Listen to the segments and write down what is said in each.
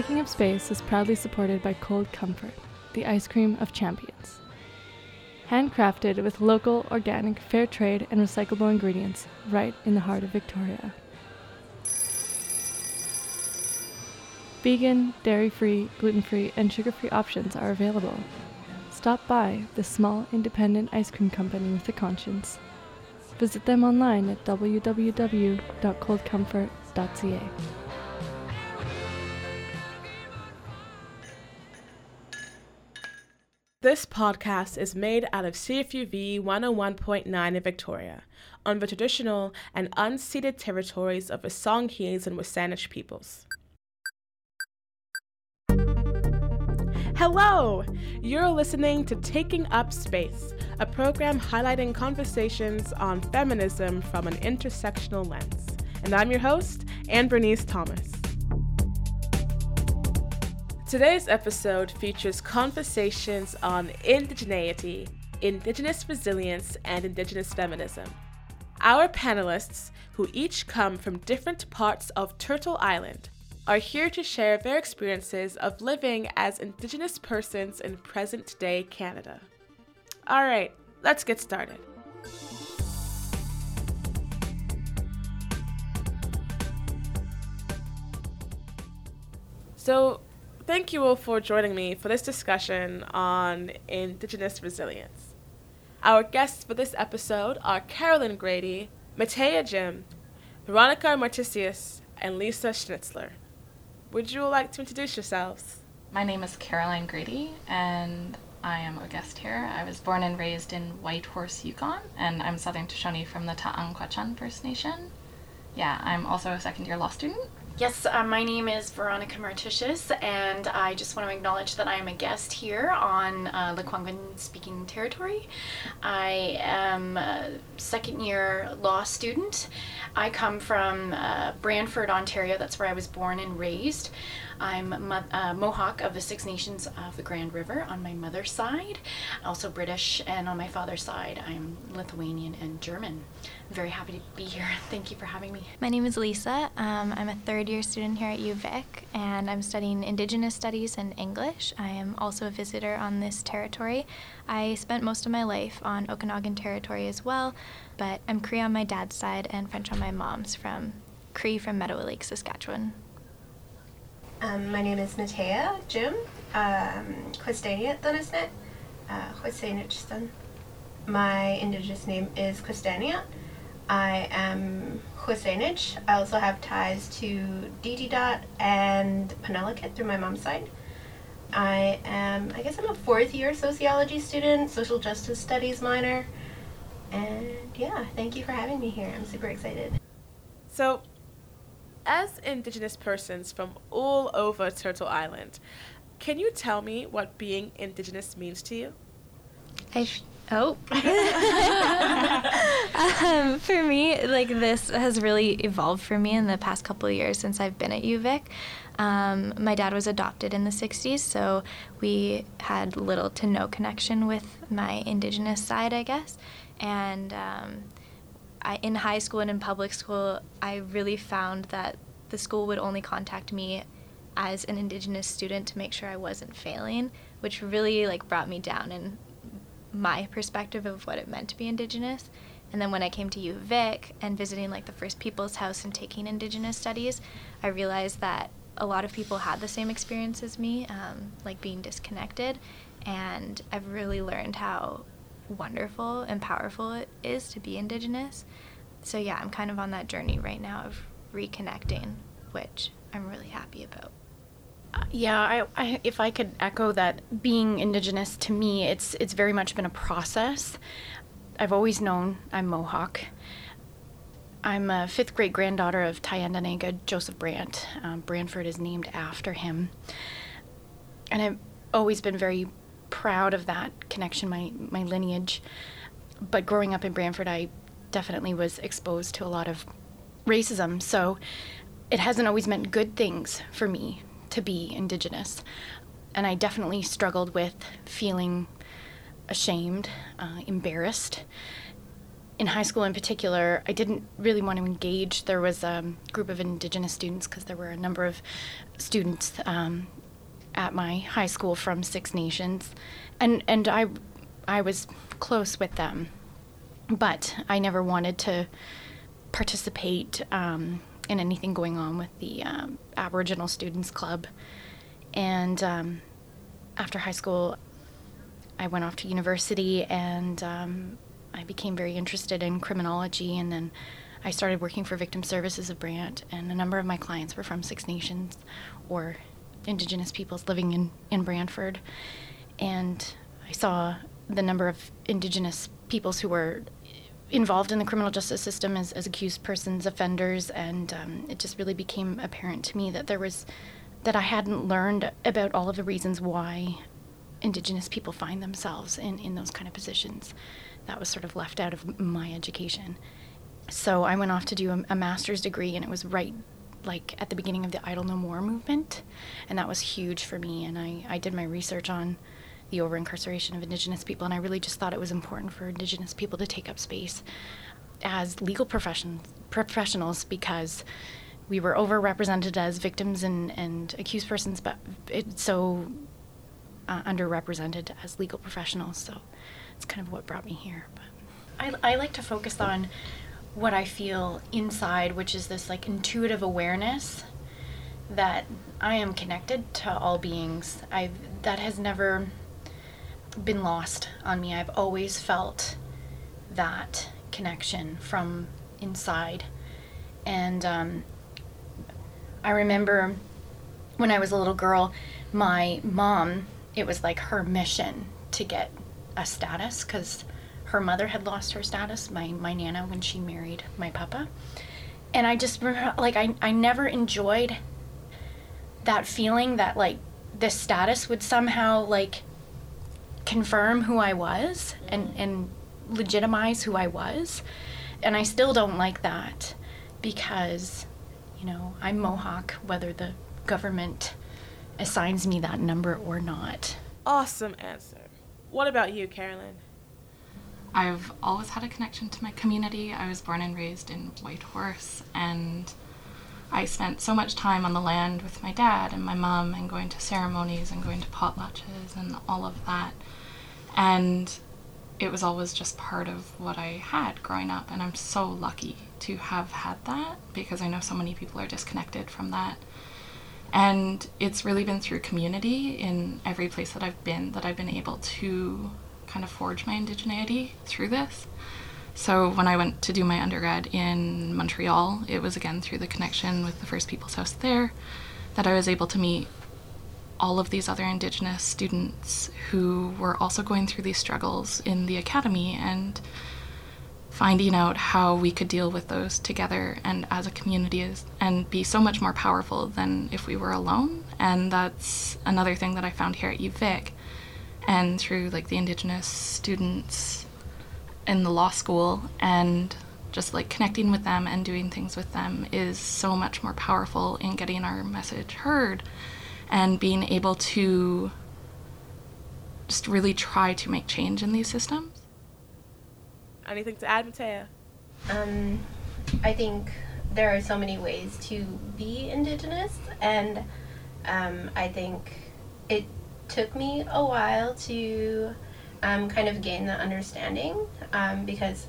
Taking Up Space is proudly supported by Cold Comfort, the ice cream of champions. Handcrafted with local, organic, fair trade, and recyclable ingredients right in the heart of Victoria. Vegan, dairy free, gluten free, and sugar free options are available. Stop by the small independent ice cream company with a conscience. Visit them online at www.coldcomfort.ca. This podcast is made out of CFUV 101.9 in Victoria, on the traditional and unceded territories of the Songhees and WSÁNEĆ peoples. Hello! You're listening to Taking Up Space, a program highlighting conversations on feminism from an intersectional lens. And I'm your host, Ann-Bernice Thomas. Today's episode features conversations on indigeneity, Indigenous resilience, and Indigenous feminism. Our panelists, who each come from different parts of Turtle Island, are here to share their experiences of living as Indigenous persons in present day Canada. All right, let's get started. So, thank you all for joining me for this discussion on Indigenous resilience. Our guests for this episode are Carolyn Grady, Mataya Jim, Veronica Martisius, and Lisa Schnitzler. Would you like to introduce yourselves? My name is Caroline Grady, and I am a guest here. I was born and raised in Whitehorse, Yukon, and I'm Southern Tutchone from the Ta'an Kwäch'än First Nation. Yeah, I'm also a second year law student. Yes, uh, my name is Veronica Martisius, and I just want to acknowledge that I am a guest here on uh, Lekwungen speaking territory. I am a second year law student. I come from uh, Brantford, Ontario. That's where I was born and raised. I'm Mo- uh, Mohawk of the Six Nations of the Grand River on my mother's side, also British, and on my father's side, I'm Lithuanian and German. I'm very happy to be here. Thank you for having me. My name is Lisa. Um, I'm a third year student here at UVic, and I'm studying Indigenous Studies and English. I am also a visitor on this territory. I spent most of my life on Okanagan territory as well, but I'm Cree on my dad's side and French on my mom's from Cree from Meadow Lake, Saskatchewan. Um, my name is Mataya Jim. Um, ȻESTÁNIYE Dunisnet. Uh, My indigenous name is ȻESTÁNIYE. I am W̱SÁNEĆ. I also have ties to Didi Dot and Penelakut through my mom's side. I am, I guess I'm a fourth year sociology student, social justice studies minor. And yeah, thank you for having me here. I'm super excited. So, as Indigenous persons from all over Turtle Island, can you tell me what being Indigenous means to you? Oh. um, for me, like this has really evolved for me in the past couple of years since I've been at UVic. Um, my dad was adopted in the 60s, so we had little to no connection with my Indigenous side, I guess. And um, I, in high school and in public school, I really found that the school would only contact me as an Indigenous student to make sure I wasn't failing, which really like brought me down in my perspective of what it meant to be Indigenous. And then when I came to UVic and visiting like the First Peoples House and taking Indigenous studies, I realized that a lot of people had the same experience as me, um, like being disconnected. And I've really learned how wonderful and powerful it is to be Indigenous. So, yeah, I'm kind of on that journey right now of reconnecting, which I'm really happy about. Uh, yeah, I, I, if I could echo that, being Indigenous to me, it's it's very much been a process. I've always known I'm Mohawk. I'm a fifth great granddaughter of Thayendanegea Joseph Brant. Um, Brantford is named after him, and I've always been very proud of that connection, my my lineage. But growing up in Brantford, I definitely was exposed to a lot of racism, so it hasn't always meant good things for me to be Indigenous. And I definitely struggled with feeling ashamed, uh, embarrassed. in high school in particular, I didn't really want to engage. There was a group of Indigenous students because there were a number of students um, at my high school from Six Nations, and and I I was close with them, but I never wanted to participate um, in anything going on with the um, Aboriginal Students Club. And um, after high school, I went off to university and um, I became very interested in criminology. And then I started working for Victim Services of Brant, and a number of my clients were from Six Nations or Indigenous peoples living in, in Brantford. And I saw the number of Indigenous peoples who were involved in the criminal justice system as, as accused persons, offenders, and um, it just really became apparent to me that there was that I hadn't learned about all of the reasons why Indigenous people find themselves in, in those kind of positions. That was sort of left out of my education. So I went off to do a, a master's degree, and it was right like at the beginning of the Idle No More movement, and that was huge for me. And I, I did my research on the over incarceration of Indigenous people, and I really just thought it was important for Indigenous people to take up space as legal profession, professionals because we were overrepresented as victims and, and accused persons, but it's so uh, underrepresented as legal professionals. So it's kind of what brought me here. But I, I like to focus on what I feel inside, which is this like intuitive awareness that I am connected to all beings. I've that has never been lost on me. I've always felt that connection from inside. And um, I remember when I was a little girl, my mom, it was like her mission to get a status because her mother had lost her status, my, my nana, when she married my papa. And I just remember, like, I, I never enjoyed that feeling that, like, this status would somehow, like, confirm who I was and, mm. and legitimize who I was. And I still don't like that because, you know, I'm Mohawk, whether the government assigns me that number or not. Awesome answer. What about you, Carolyn? I've always had a connection to my community. I was born and raised in Whitehorse, and I spent so much time on the land with my dad and my mom, and going to ceremonies and going to potlatches and all of that. And it was always just part of what I had growing up, and I'm so lucky to have had that because I know so many people are disconnected from that. And it's really been through community in every place that I've been that I've been able to kind of forge my indigeneity through this. So when I went to do my undergrad in Montreal, it was again through the connection with the First Peoples House there that I was able to meet all of these other Indigenous students who were also going through these struggles in the academy and finding out how we could deal with those together and as a community and be so much more powerful than if we were alone. And that's another thing that I found here at UVic and through like the Indigenous students in the law school and just like connecting with them and doing things with them is so much more powerful in getting our message heard and being able to just really try to make change in these systems. Anything to add, Mataya? Um, I think there are so many ways to be Indigenous, and um, I think it took me a while to um, kind of gain the understanding um, because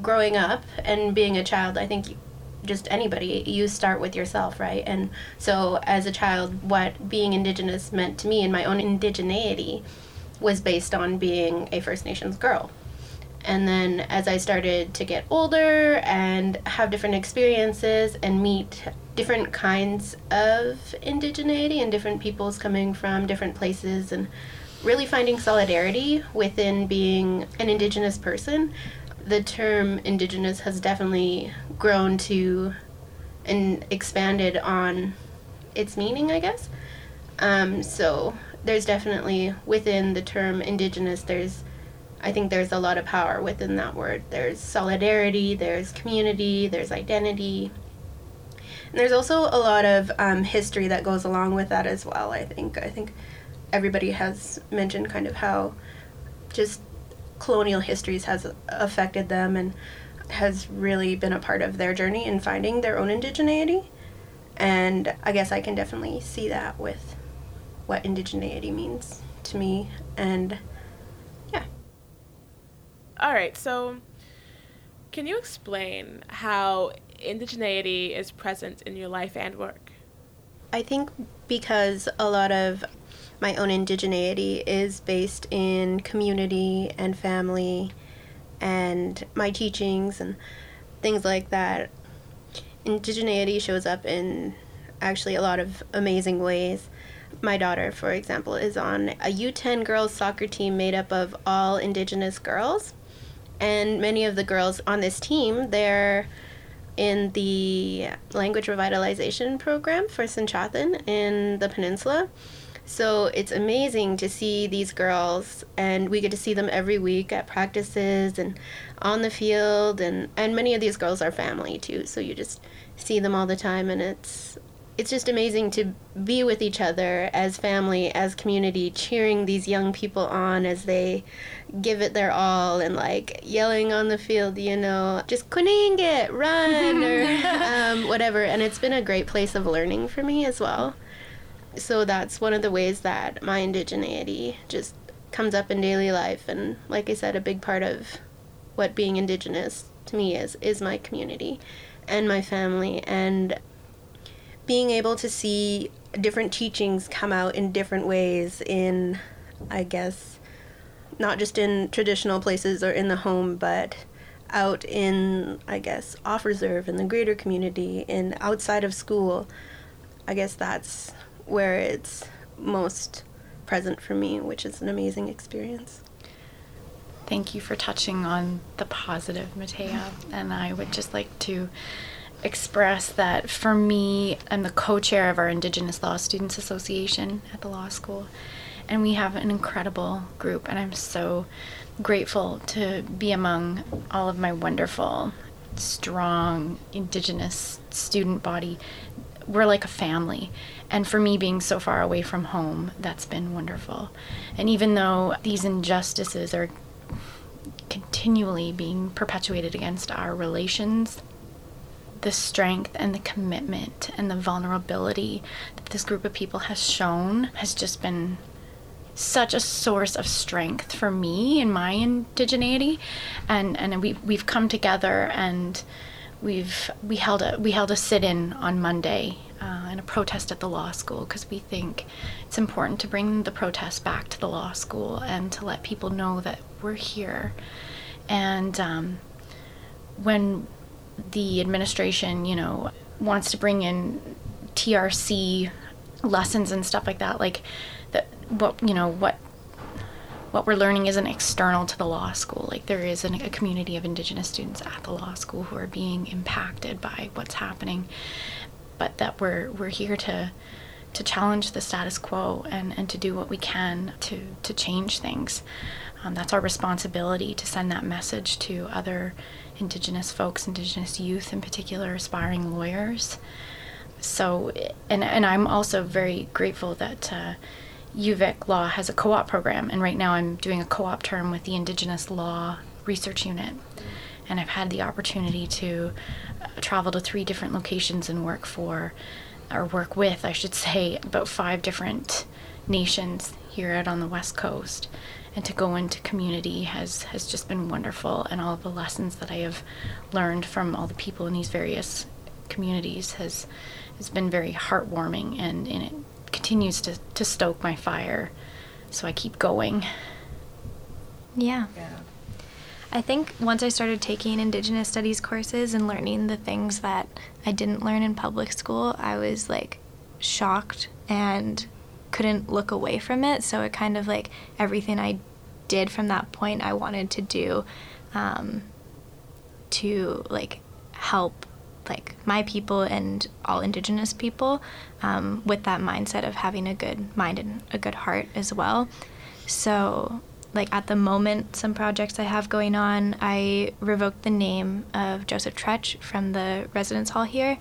growing up and being a child, I think just anybody, you start with yourself, right? And so as a child, what being Indigenous meant to me and my own indigeneity was based on being a First Nations girl. And then as I started to get older and have different experiences and meet different kinds of indigeneity and different peoples coming from different places and really finding solidarity within being an indigenous person, the term indigenous has definitely grown to and expanded on its meaning, I guess. Um, so there's definitely within the term indigenous, there's I think there's a lot of power within that word. There's solidarity, there's community, there's identity. And there's also a lot of um, history that goes along with that as well, I think. I think everybody has mentioned kind of how just colonial histories has affected them and has really been a part of their journey in finding their own indigeneity. And I guess I can definitely see that with what indigeneity means to me. And yeah. All right, so can you explain how indigeneity is present in your life and work? I think because a lot of my own indigeneity is based in community and family and my teachings and things like that. Indigeneity shows up in actually a lot of amazing ways. My daughter, for example, is on a U10 girls soccer team made up of all indigenous girls. And many of the girls on this team, they're in the language revitalization program for SENĆOŦEN in the peninsula. So it's amazing to see these girls, and we get to see them every week at practices and on the field, and, and many of these girls are family too. So you just see them all the time, and it's it's just amazing to be with each other as family, as community, cheering these young people on as they give it their all and like yelling on the field, you know, just it, run, or um, whatever. And it's been a great place of learning for me as well so that's one of the ways that my indigeneity just comes up in daily life and like i said a big part of what being indigenous to me is is my community and my family and being able to see different teachings come out in different ways in i guess not just in traditional places or in the home but out in i guess off reserve in the greater community and outside of school i guess that's where it's most present for me, which is an amazing experience. Thank you for touching on the positive, Mataya. And I would just like to express that for me, I'm the co chair of our Indigenous Law Students Association at the law school. And we have an incredible group, and I'm so grateful to be among all of my wonderful, strong Indigenous student body. We're like a family, and for me, being so far away from home, that's been wonderful. And even though these injustices are continually being perpetuated against our relations, the strength and the commitment and the vulnerability that this group of people has shown has just been such a source of strength for me in my indigeneity and and we we've come together and we've we held a we held a sit-in on Monday uh, and a protest at the law school because we think it's important to bring the protest back to the law school and to let people know that we're here. And um, when the administration, you know, wants to bring in TRC lessons and stuff like that, like that, what you know, what what we're learning isn't external to the law school. Like there is an, a community of Indigenous students at the law school who are being impacted by what's happening, but that we're we're here to to challenge the status quo and, and to do what we can to to change things. Um, that's our responsibility to send that message to other Indigenous folks, Indigenous youth in particular, aspiring lawyers. So, and and I'm also very grateful that. Uh, UVic Law has a co op program, and right now I'm doing a co op term with the Indigenous Law Research Unit. And I've had the opportunity to travel to three different locations and work for, or work with, I should say, about five different nations here out on the West Coast. And to go into community has, has just been wonderful. And all the lessons that I have learned from all the people in these various communities has, has been very heartwarming and, and it continues to, to stoke my fire. So I keep going. Yeah. yeah. I think once I started taking Indigenous studies courses and learning the things that I didn't learn in public school, I was like shocked and couldn't look away from it. So it kind of like everything I did from that point, I wanted to do um, to like help like my people and all indigenous people um, with that mindset of having a good mind and a good heart as well so like at the moment, some projects I have going on, I revoked the name of Joseph Trutch from the residence hall here.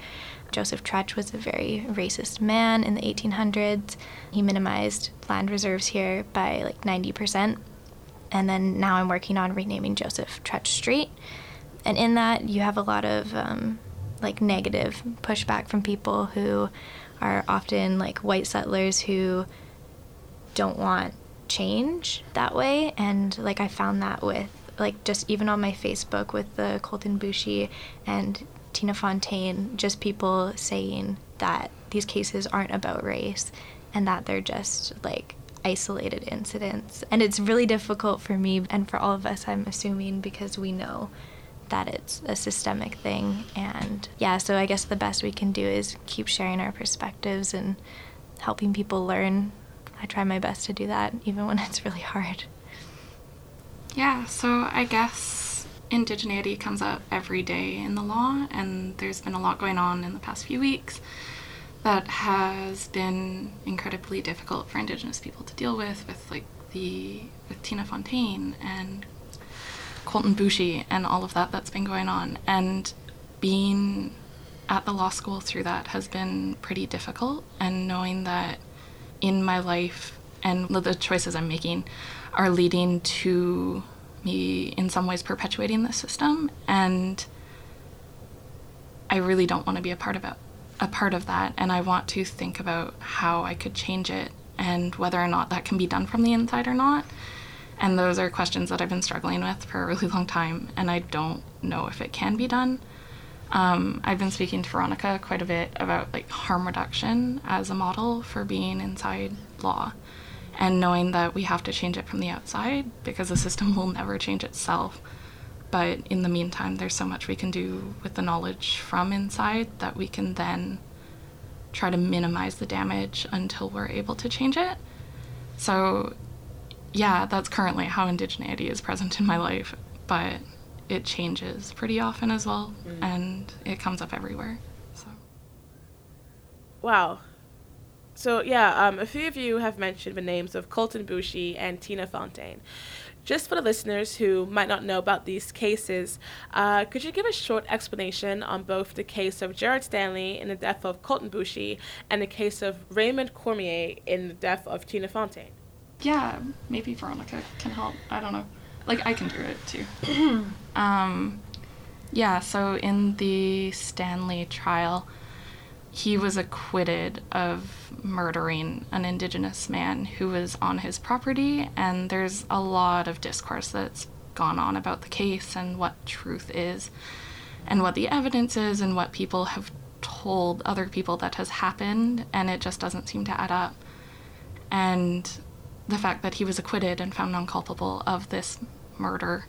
Joseph Trutch was a very racist man in the 1800s. He minimized land reserves here by like 90%. and then now I'm working on renaming Joseph Trutch Street. And in that, you have a lot of um, like negative pushback from people who are often like white settlers who don't want change that way. And like I found that with like just even on my Facebook with the Colten Boushie and Tina Fontaine, just people saying that these cases aren't about race and that they're just like isolated incidents. And it's really difficult for me and for all of us, I'm assuming, because we know that it's a systemic thing. And yeah, so I guess the best we can do is keep sharing our perspectives and helping people learn. I try my best to do that, even when it's really hard. Yeah, so I guess indigeneity comes up every day in the law, and there's been a lot going on in the past few weeks that has been incredibly difficult for indigenous people to deal with with like the with Tina Fontaine and Colten Boushie and all of that that's been going on. And being at the law school through that has been pretty difficult and knowing that in my life and the choices I'm making are leading to me in some ways perpetuating the system and I really don't want to be a part of it a part of that and I want to think about how I could change it and whether or not that can be done from the inside or not. And those are questions that I've been struggling with for a really long time, and I don't know if it can be done. Um, I've been speaking to Veronica quite a bit about like harm reduction as a model for being inside law, and knowing that we have to change it from the outside because the system will never change itself. But in the meantime, there's so much we can do with the knowledge from inside that we can then try to minimize the damage until we're able to change it. So, yeah, that's currently how indigeneity is present in my life, but it changes pretty often as well, mm. and it comes up everywhere. So, wow. So yeah, um, a few of you have mentioned the names of Colten Boushie and Tina Fontaine. Just for the listeners who might not know about these cases, uh, could you give a short explanation on both the case of Gerald Stanley in the death of Colten Boushie and the case of Raymond Cormier in the death of Tina Fontaine? Yeah, maybe Veronica can help. I don't know. Like, I can do it too. um, yeah, so in the Stanley trial, he was acquitted of murdering an indigenous man who was on his property, and there's a lot of discourse that's gone on about the case and what truth is, and what the evidence is, and what people have told other people that has happened, and it just doesn't seem to add up. And the fact that he was acquitted and found non culpable of this murder,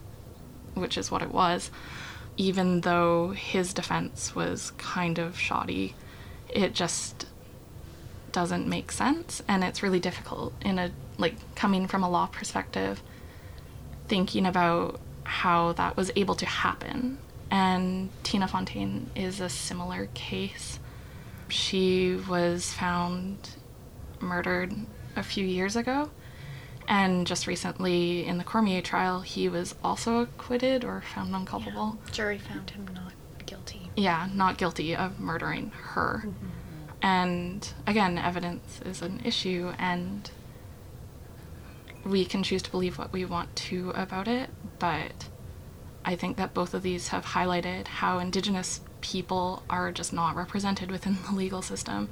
which is what it was, even though his defense was kind of shoddy it just doesn't make sense and it's really difficult in a like coming from a law perspective thinking about how that was able to happen. And Tina Fontaine is a similar case. She was found murdered a few years ago and just recently in the Cormier trial he was also acquitted or found non culpable yeah. jury found him not guilty yeah, not guilty of murdering her. Mm-hmm. And again, evidence is an issue, and we can choose to believe what we want to about it, but I think that both of these have highlighted how Indigenous people are just not represented within the legal system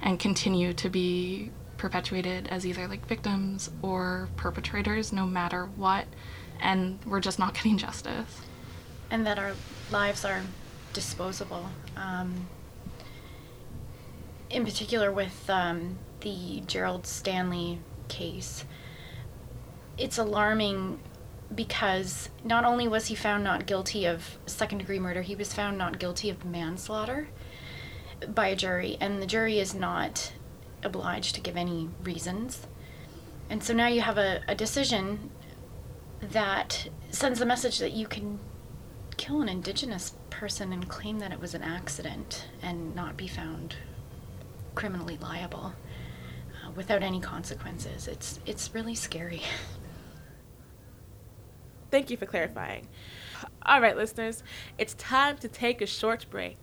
and continue to be perpetuated as either like victims or perpetrators no matter what and we're just not getting justice and that our lives are disposable. Um, in particular, with um, the Gerald Stanley case, it's alarming because not only was he found not guilty of second degree murder, he was found not guilty of manslaughter by a jury, and the jury is not obliged to give any reasons. And so now you have a, a decision that sends the message that you can kill an indigenous person and claim that it was an accident and not be found criminally liable uh, without any consequences. It's it's really scary. Thank you for clarifying. All right, listeners, it's time to take a short break.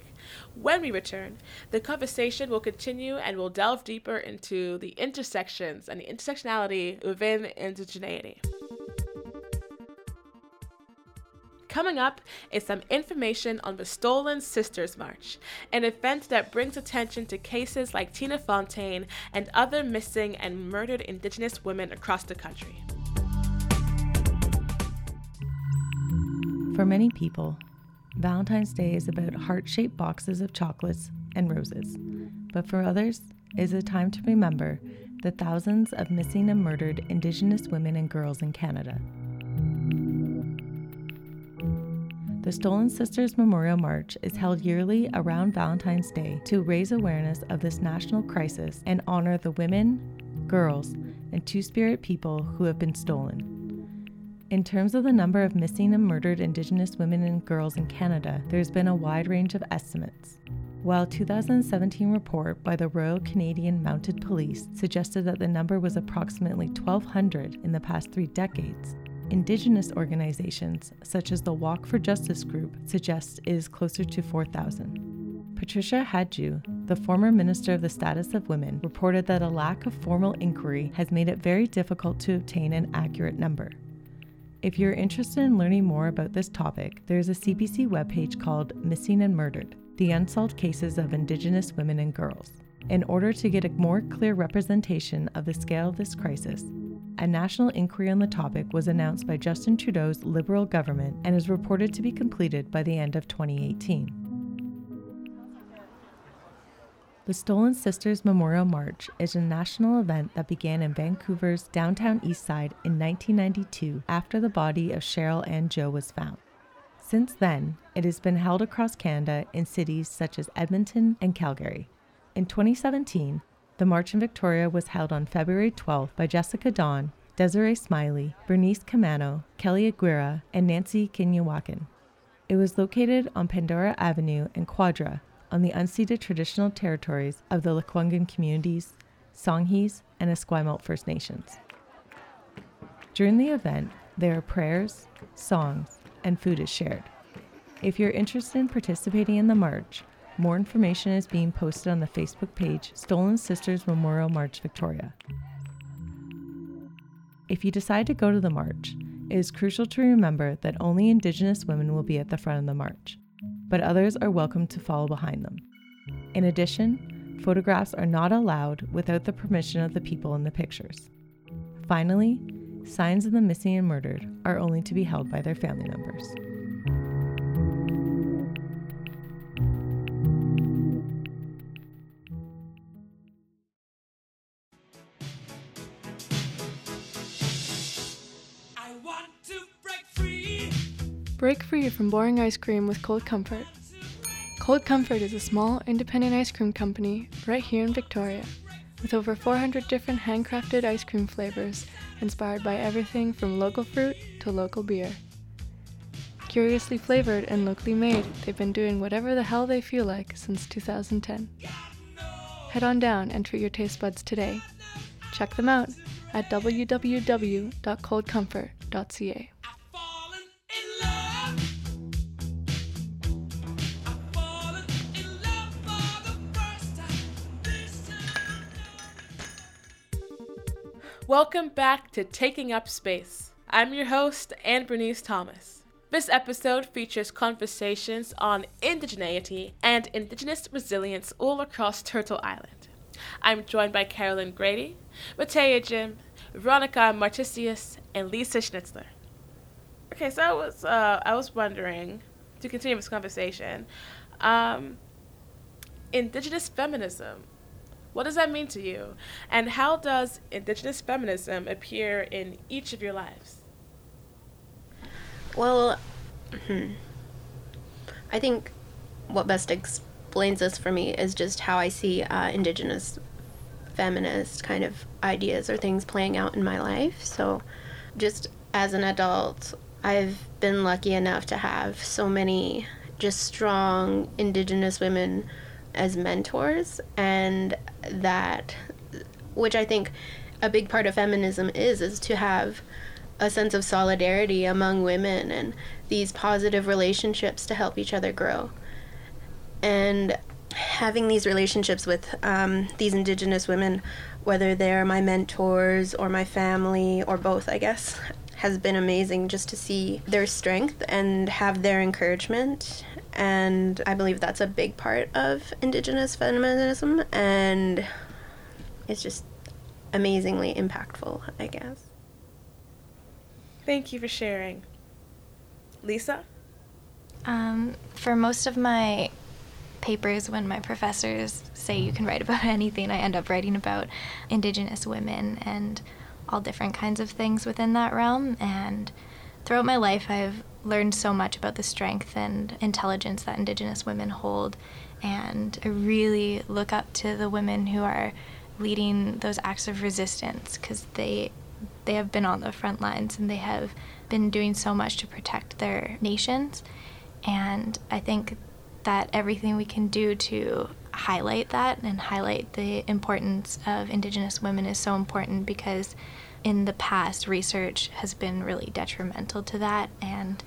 When we return, the conversation will continue and we'll delve deeper into the intersections and the intersectionality within indigeneity. Coming up is some information on the Stolen Sisters March, an event that brings attention to cases like Tina Fontaine and other missing and murdered Indigenous women across the country. For many people, Valentine's Day is about heart shaped boxes of chocolates and roses. But for others, it is a time to remember the thousands of missing and murdered Indigenous women and girls in Canada. The Stolen Sisters Memorial March is held yearly around Valentine's Day to raise awareness of this national crisis and honor the women, girls, and Two Spirit people who have been stolen. In terms of the number of missing and murdered Indigenous women and girls in Canada, there's been a wide range of estimates. While a 2017 report by the Royal Canadian Mounted Police suggested that the number was approximately 1,200 in the past three decades, Indigenous organizations, such as the Walk for Justice group, suggests is closer to 4,000. Patricia Hajdu, the former Minister of the Status of Women, reported that a lack of formal inquiry has made it very difficult to obtain an accurate number. If you're interested in learning more about this topic, there's a CBC webpage called Missing and Murdered The Unsolved Cases of Indigenous Women and Girls. In order to get a more clear representation of the scale of this crisis, a national inquiry on the topic was announced by Justin Trudeau's Liberal government and is reported to be completed by the end of 2018. The Stolen Sisters Memorial March is a national event that began in Vancouver's downtown east side in 1992 after the body of Cheryl Ann Joe was found. Since then, it has been held across Canada in cities such as Edmonton and Calgary. In 2017, the March in Victoria was held on February 12th by Jessica Dawn, Desiree Smiley, Bernice Camano, Kelly Aguirre, and Nancy Kinyawakan. It was located on Pandora Avenue and Quadra on the unceded traditional territories of the Lekwungen communities, Songhees, and Esquimalt First Nations. During the event, there are prayers, songs, and food is shared. If you're interested in participating in the march, more information is being posted on the Facebook page Stolen Sisters Memorial March Victoria. If you decide to go to the march, it is crucial to remember that only Indigenous women will be at the front of the march but others are welcome to follow behind them. In addition, photographs are not allowed without the permission of the people in the pictures. Finally, signs of the missing and murdered are only to be held by their family members. Break free from boring ice cream with Cold Comfort. Cold Comfort is a small, independent ice cream company right here in Victoria, with over 400 different handcrafted ice cream flavors inspired by everything from local fruit to local beer. Curiously flavored and locally made, they've been doing whatever the hell they feel like since 2010. Head on down and treat your taste buds today. Check them out at www.coldcomfort.ca. Welcome back to Taking Up Space. I'm your host, Ann-Bernice Thomas. This episode features conversations on indigeneity and Indigenous resilience all across Turtle Island. I'm joined by Carolyn Grady, Mataya Jim, Veronica Martisius, and Lisa Schnitzler. Okay, so I was uh, I was wondering to continue this conversation, um, Indigenous feminism what does that mean to you? And how does Indigenous feminism appear in each of your lives? Well, hmm, I think what best explains this for me is just how I see uh, Indigenous feminist kind of ideas or things playing out in my life. So, just as an adult, I've been lucky enough to have so many just strong Indigenous women as mentors and that which I think a big part of feminism is is to have a sense of solidarity among women and these positive relationships to help each other grow. And having these relationships with um, these indigenous women, whether they're my mentors or my family or both, I guess, has been amazing just to see their strength and have their encouragement. And I believe that's a big part of Indigenous feminism, and it's just amazingly impactful, I guess. Thank you for sharing. Lisa? Um, for most of my papers, when my professors say you can write about anything, I end up writing about Indigenous women and all different kinds of things within that realm. And throughout my life, I've learned so much about the strength and intelligence that Indigenous women hold. And I really look up to the women who are leading those acts of resistance because they they have been on the front lines and they have been doing so much to protect their nations. And I think that everything we can do to highlight that and highlight the importance of Indigenous women is so important because in the past, research has been really detrimental to that. And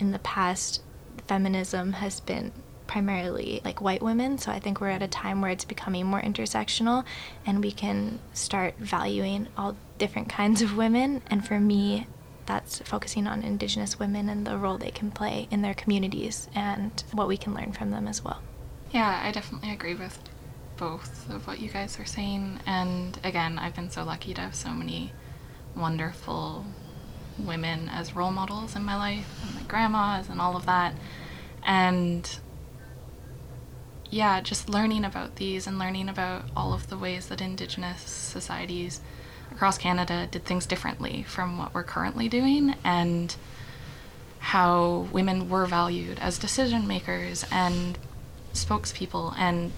in the past, feminism has been primarily like white women. So I think we're at a time where it's becoming more intersectional and we can start valuing all different kinds of women. And for me, that's focusing on Indigenous women and the role they can play in their communities and what we can learn from them as well. Yeah, I definitely agree with both of what you guys are saying. And again, I've been so lucky to have so many wonderful women as role models in my life, and my grandmas, and all of that. And yeah, just learning about these and learning about all of the ways that Indigenous societies across Canada did things differently from what we're currently doing and how women were valued as decision makers and spokespeople and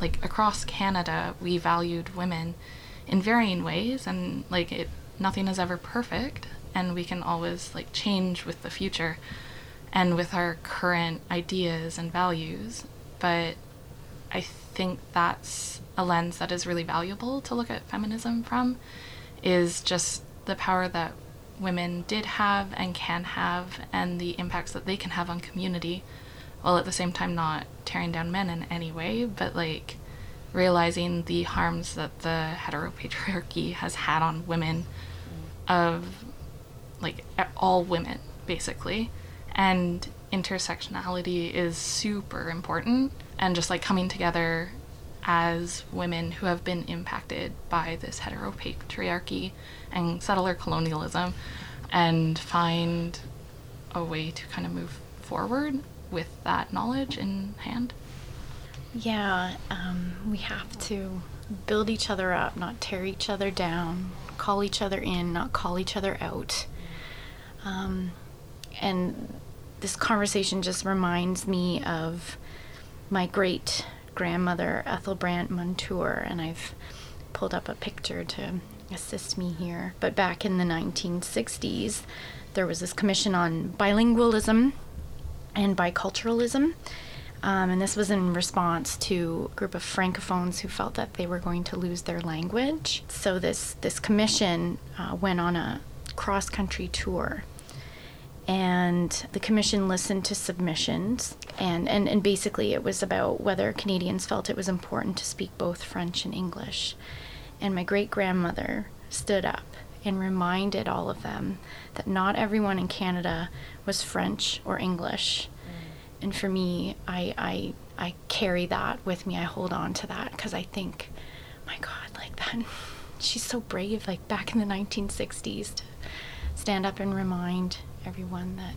like across Canada we valued women in varying ways and like it nothing is ever perfect and we can always like change with the future and with our current ideas and values but I think that's a lens that is really valuable to look at feminism from is just the power that women did have and can have and the impacts that they can have on community while at the same time not tearing down men in any way but like realizing the harms that the heteropatriarchy has had on women of like all women basically and intersectionality is super important and just like coming together as women who have been impacted by this heteropatriarchy and settler colonialism and find a way to kind of move forward with that knowledge in hand. Yeah, um, we have to build each other up, not tear each other down, call each other in, not call each other out. Um, and this conversation just reminds me of my great grandmother, Ethel Brant Monture, and I've pulled up a picture to assist me here. But back in the 1960s, there was this commission on bilingualism and biculturalism. Um, and this was in response to a group of francophones who felt that they were going to lose their language. So this this commission uh, went on a cross country tour and the commission listened to submissions and, and, and basically it was about whether canadians felt it was important to speak both french and english and my great grandmother stood up and reminded all of them that not everyone in canada was french or english. And for me I, I i carry that with me. I hold on to that because i think my god like that she's so brave. Like back in the 1960s to stand up and remind everyone that,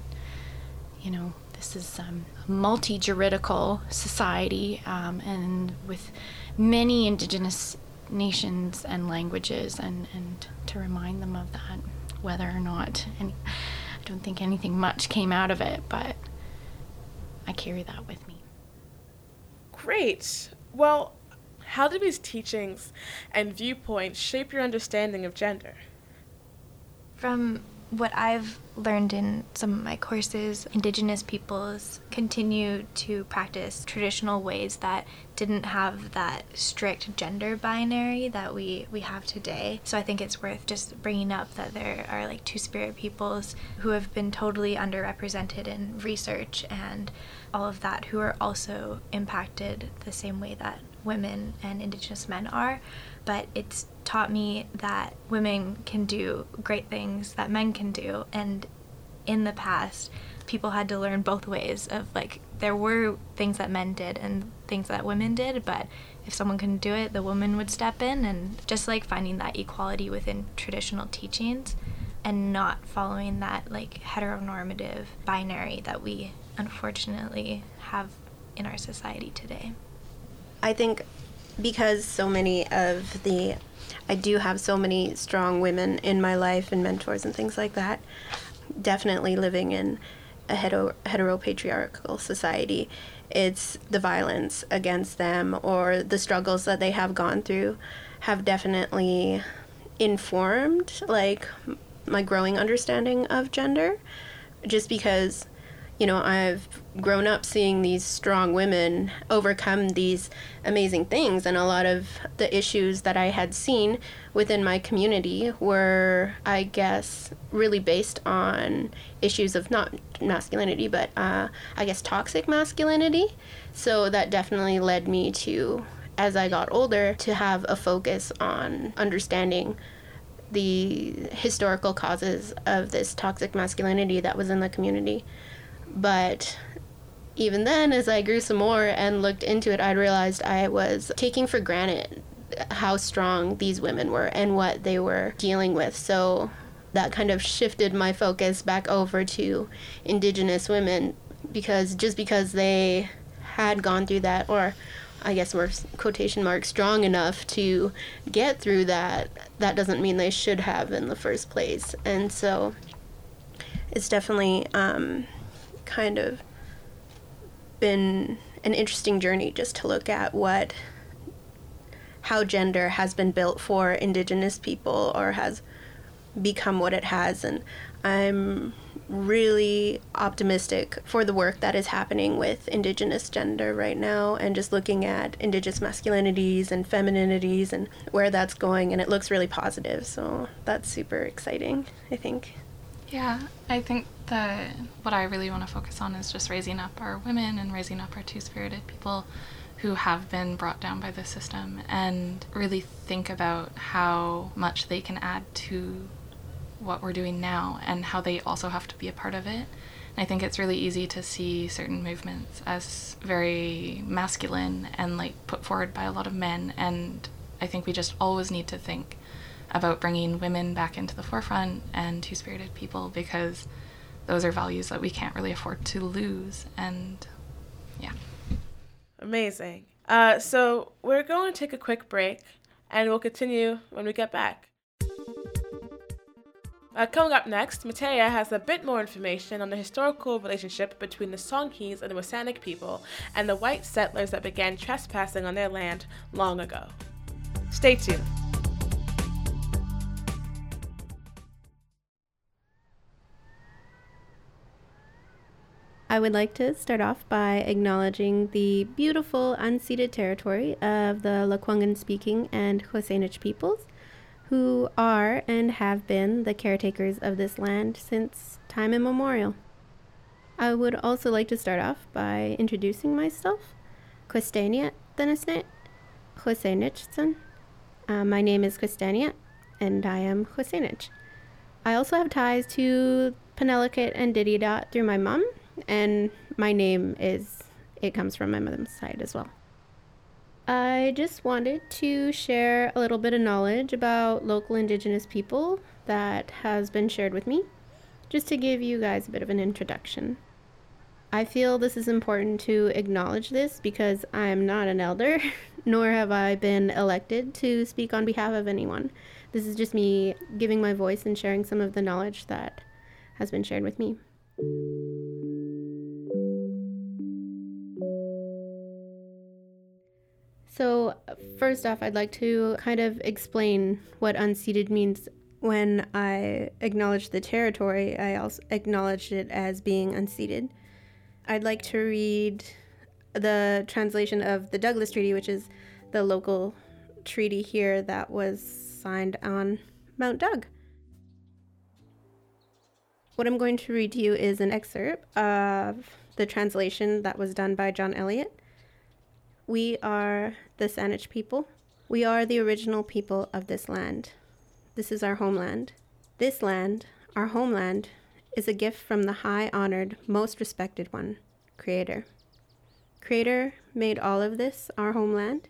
you know, this is um, a multi juridical society um, and with many indigenous nations and languages, and, and to remind them of that, whether or not any, I don't think anything much came out of it, but carry that with me. Great. Well, how do these teachings and viewpoints shape your understanding of gender? From what I've learned in some of my courses, Indigenous peoples continue to practice traditional ways that didn't have that strict gender binary that we, we have today. So I think it's worth just bringing up that there are like two spirit peoples who have been totally underrepresented in research and all of that who are also impacted the same way that women and Indigenous men are, but it's taught me that women can do great things that men can do. And in the past, people had to learn both ways of like, there were things that men did and things that women did, but if someone couldn't do it, the woman would step in and just like finding that equality within traditional teachings and not following that like heteronormative binary that we unfortunately have in our society today. I think because so many of the I do have so many strong women in my life and mentors and things like that. Definitely living in a hetero heteropatriarchal society, it's the violence against them or the struggles that they have gone through have definitely informed like my growing understanding of gender just because you know I've grown up seeing these strong women overcome these amazing things and a lot of the issues that I had seen within my community were I guess really based on issues of not masculinity but uh, I guess toxic masculinity so that definitely led me to as I got older to have a focus on understanding the historical causes of this toxic masculinity that was in the community. But even then, as I grew some more and looked into it, I realized I was taking for granted how strong these women were and what they were dealing with. So that kind of shifted my focus back over to Indigenous women because just because they had gone through that, or I guess we're quotation marks strong enough to get through that, that doesn't mean they should have in the first place. And so it's definitely um, kind of been an interesting journey just to look at what how gender has been built for indigenous people or has become what it has and I'm really optimistic for the work that is happening with Indigenous gender right now and just looking at Indigenous masculinities and femininities and where that's going, and it looks really positive. So that's super exciting, I think. Yeah, I think that what I really want to focus on is just raising up our women and raising up our two spirited people who have been brought down by the system and really think about how much they can add to what we're doing now and how they also have to be a part of it. I think it's really easy to see certain movements as very masculine and like put forward by a lot of men. And I think we just always need to think about bringing women back into the forefront and two spirited people because those are values that we can't really afford to lose. And yeah. Amazing. Uh, so we're going to take a quick break and we'll continue when we get back. Uh, coming up next, Mataya has a bit more information on the historical relationship between the Songhees and the W̱SÁNEĆ people and the white settlers that began trespassing on their land long ago. Stay tuned. I would like to start off by acknowledging the beautiful unceded territory of the Lekwungen speaking and W̱SÁNEĆ peoples who are and have been the caretakers of this land since time immemorial. I would also like to start off by introducing myself. Uh, my name is ȻESTÁNIYE, and I am W̱SÁNEĆ. I also have ties to Penelakut and Dididot through my mom, and my name is, it comes from my mother's side as well. I just wanted to share a little bit of knowledge about local indigenous people that has been shared with me, just to give you guys a bit of an introduction. I feel this is important to acknowledge this because I'm not an elder, nor have I been elected to speak on behalf of anyone. This is just me giving my voice and sharing some of the knowledge that has been shared with me. So, first off, I'd like to kind of explain what unceded means. When I acknowledged the territory, I also acknowledged it as being unceded. I'd like to read the translation of the Douglas Treaty, which is the local treaty here that was signed on Mount Doug. What I'm going to read to you is an excerpt of the translation that was done by John Elliott We are the Saanich people. We are the original people of this land. This is our homeland. This land, our homeland, is a gift from the high honored, most respected one, Creator. Creator made all of this our homeland,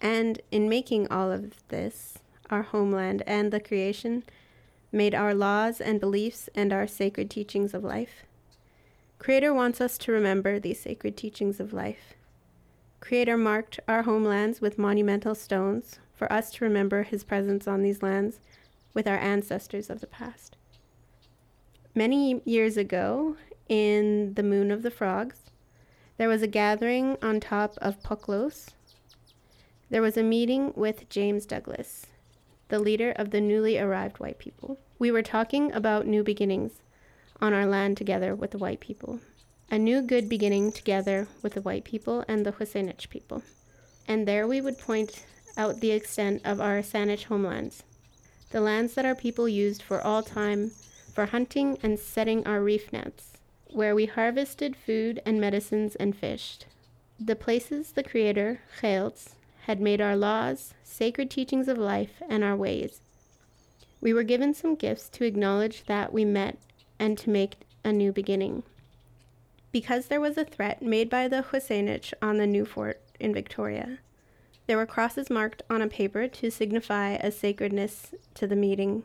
and in making all of this our homeland and the creation, made our laws and beliefs and our sacred teachings of life. Creator wants us to remember these sacred teachings of life. Creator marked our homelands with monumental stones for us to remember his presence on these lands with our ancestors of the past. Many years ago, in the Moon of the Frogs, there was a gathering on top of PKOLS. There was a meeting with James Douglas, the leader of the newly arrived white people. We were talking about new beginnings on our land together with the white people. A new good beginning together with the white people and the W̱SÁNEĆ people. And there we would point out the extent of our Saanich homelands, the lands that our people used for all time for hunting and setting our reef nets, where we harvested food and medicines and fished. The places the Creator, Cheots, had made our laws, sacred teachings of life, and our ways. We were given some gifts to acknowledge that we met and to make a new beginning. Because there was a threat made by the W̱SÁNEĆ on the new fort in Victoria, there were crosses marked on a paper to signify a sacredness to the meeting,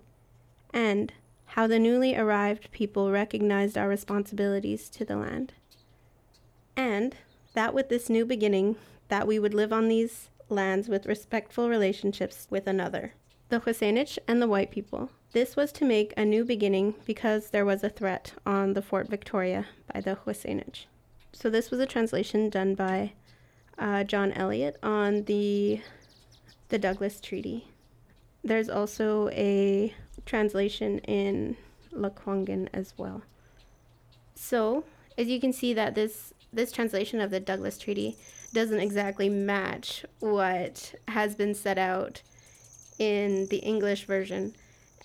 and how the newly arrived people recognized our responsibilities to the land. And that with this new beginning, that we would live on these lands with respectful relationships with another, the W̱SÁNEĆ and the white people. This was to make a new beginning because there was a threat on the Fort Victoria by the W̱SÁNEĆ. So this was a translation done by uh, John Elliott on the the Douglas Treaty. There's also a translation in Lekwungen as well. So, as you can see that this this translation of the Douglas Treaty doesn't exactly match what has been set out in the English version.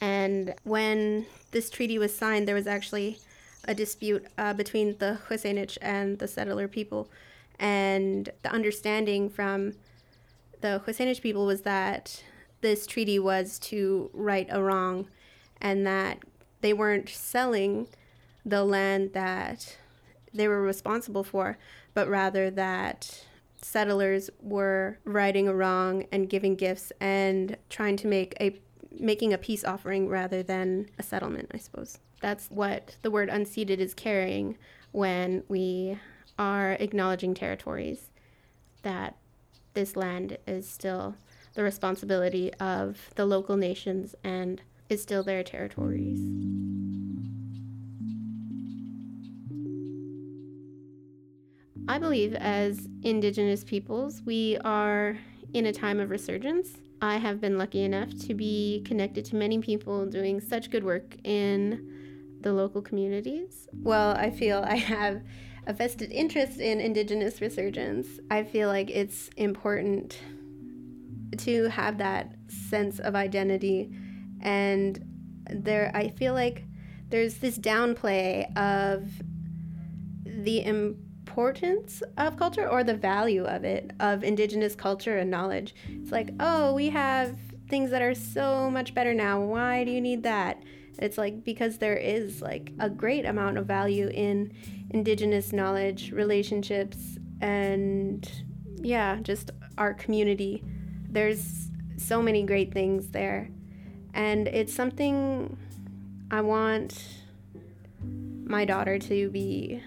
And when this treaty was signed, there was actually a dispute uh, between the W̱SÁNEĆ and the settler people. And the understanding from the W̱SÁNEĆ people was that this treaty was to right a wrong and that they weren't selling the land that they were responsible for, but rather that settlers were righting a wrong and giving gifts and trying to make a making a peace offering rather than a settlement, I suppose. That's what the word unceded is carrying when we are acknowledging territories that this land is still the responsibility of the local nations and is still their territories. Believe as Indigenous peoples, we are in a time of resurgence. I have been lucky enough to be connected to many people doing such good work in the local communities. Well, I feel I have a vested interest in Indigenous resurgence. I feel like it's important to have that sense of identity and there I feel like there's this downplay of the importance of culture or the value of it of indigenous culture and knowledge. It's like, "Oh, we have things that are so much better now. Why do you need that?" It's like because there is like a great amount of value in indigenous knowledge, relationships and yeah, just our community. There's so many great things there. And it's something I want my daughter to be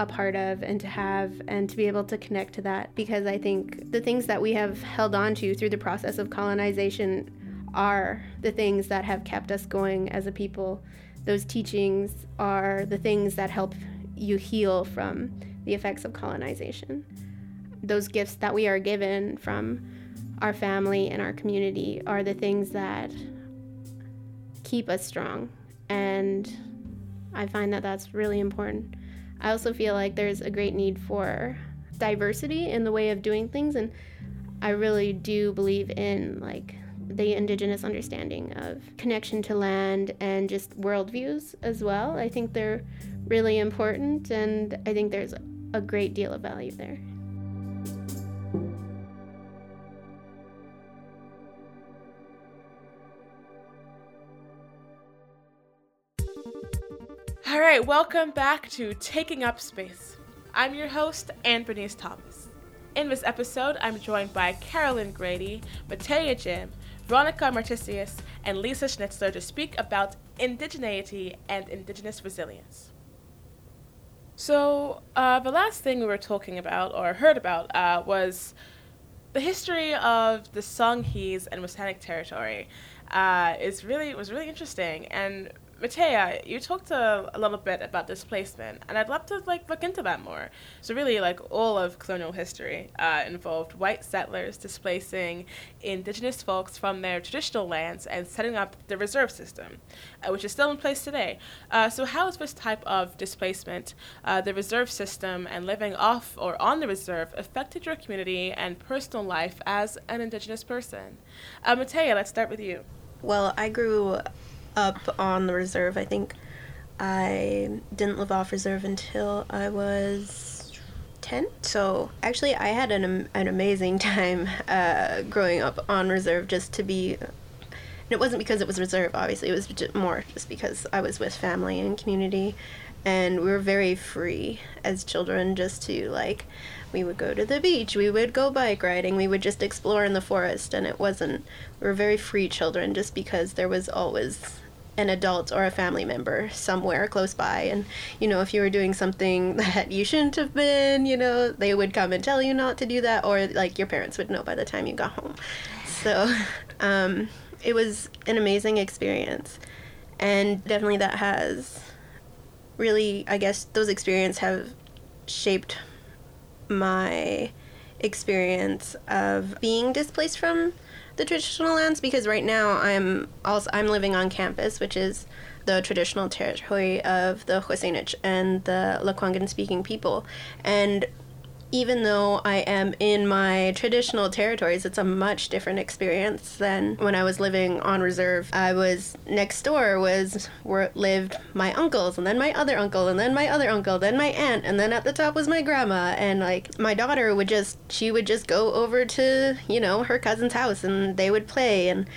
a part of and to have and to be able to connect to that because I think the things that we have held on to through the process of colonization are the things that have kept us going as a people. Those teachings are the things that help you heal from the effects of colonization. Those gifts that we are given from our family and our community are the things that keep us strong. And I find that that's really important. I also feel like there's a great need for diversity in the way of doing things and I really do believe in like the indigenous understanding of connection to land and just worldviews as well. I think they're really important and I think there's a great deal of value there. All right, welcome back to Taking Up Space. I'm your host, Ann-Bernice Thomas. In this episode, I'm joined by Carolyn Grady, Mataya Jim, Veronica Martisius, and Lisa Schnitzler to speak about indigeneity and indigenous resilience. So, uh, the last thing we were talking about or heard about uh, was the history of the Songhees and W̱SÁNEĆ territory. Uh, really was really interesting, and Mataya, you talked a, a, little bit about displacement, and I'd love to like look into that more. So really, like all of colonial history uh, involved white settlers displacing indigenous folks from their traditional lands and setting up the reserve system, uh, which is still in place today. Uh, so how is this type of displacement, uh, the reserve system, and living off or on the reserve affected your community and personal life as an indigenous person? Uh, Mataya, let's start with you. Well, I grew up on the reserve. I think I didn't live off reserve until I was 10. So actually, I had an, an amazing time uh, growing up on reserve just to be. And it wasn't because it was reserve, obviously. It was just more just because I was with family and community. And we were very free as children just to, like, we would go to the beach, we would go bike riding, we would just explore in the forest. And it wasn't, we were very free children just because there was always an adult or a family member somewhere close by. And you know if you were doing something that you shouldn't have been you know they would come and tell you not to do that or like your parents would know by the time you got home. So um, it was an amazing experience. And definitely that has really i guess those experiences have shaped my experience of being displaced from the traditional lands because right now I'm also I'm living on campus, which is the traditional territory of the W̱SÁNEĆ and the Lekwungen speaking people. And even though I am in my traditional territories, it's a much different experience than when I was living on reserve. I was next door was where lived my uncles and then my other uncle and then my other uncle, then my aunt, and then at the top was my grandma. And like my daughter would just she would just go over to, you know, her cousin's house and they would play and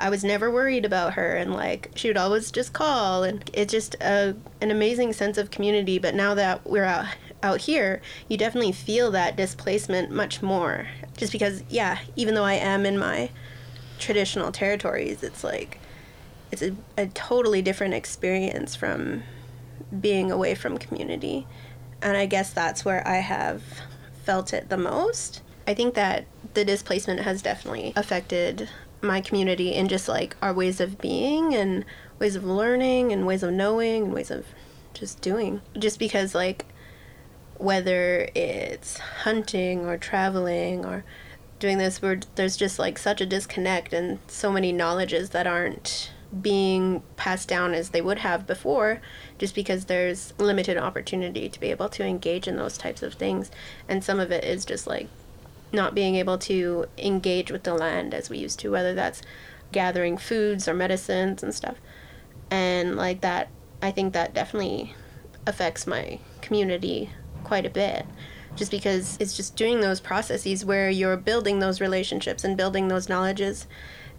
I was never worried about her and like she would always just call and it's just a an amazing sense of community but now that we're out out here, you definitely feel that displacement much more. Just because, yeah, even though I am in my traditional territories, it's like it's a, a totally different experience from being away from community. And I guess that's where I have felt it the most. I think that the displacement has definitely affected my community in just like our ways of being and ways of learning and ways of knowing and ways of just doing. Just because, like, whether it's hunting or traveling or doing this where there's just like such a disconnect and so many knowledges that aren't being passed down as they would have before just because there's limited opportunity to be able to engage in those types of things. And some of it is just like not being able to engage with the land as we used to whether that's gathering foods or medicines and stuff. And like that i think that definitely affects my community quite a bit just because it's just doing those processes where you're building those relationships and building those knowledges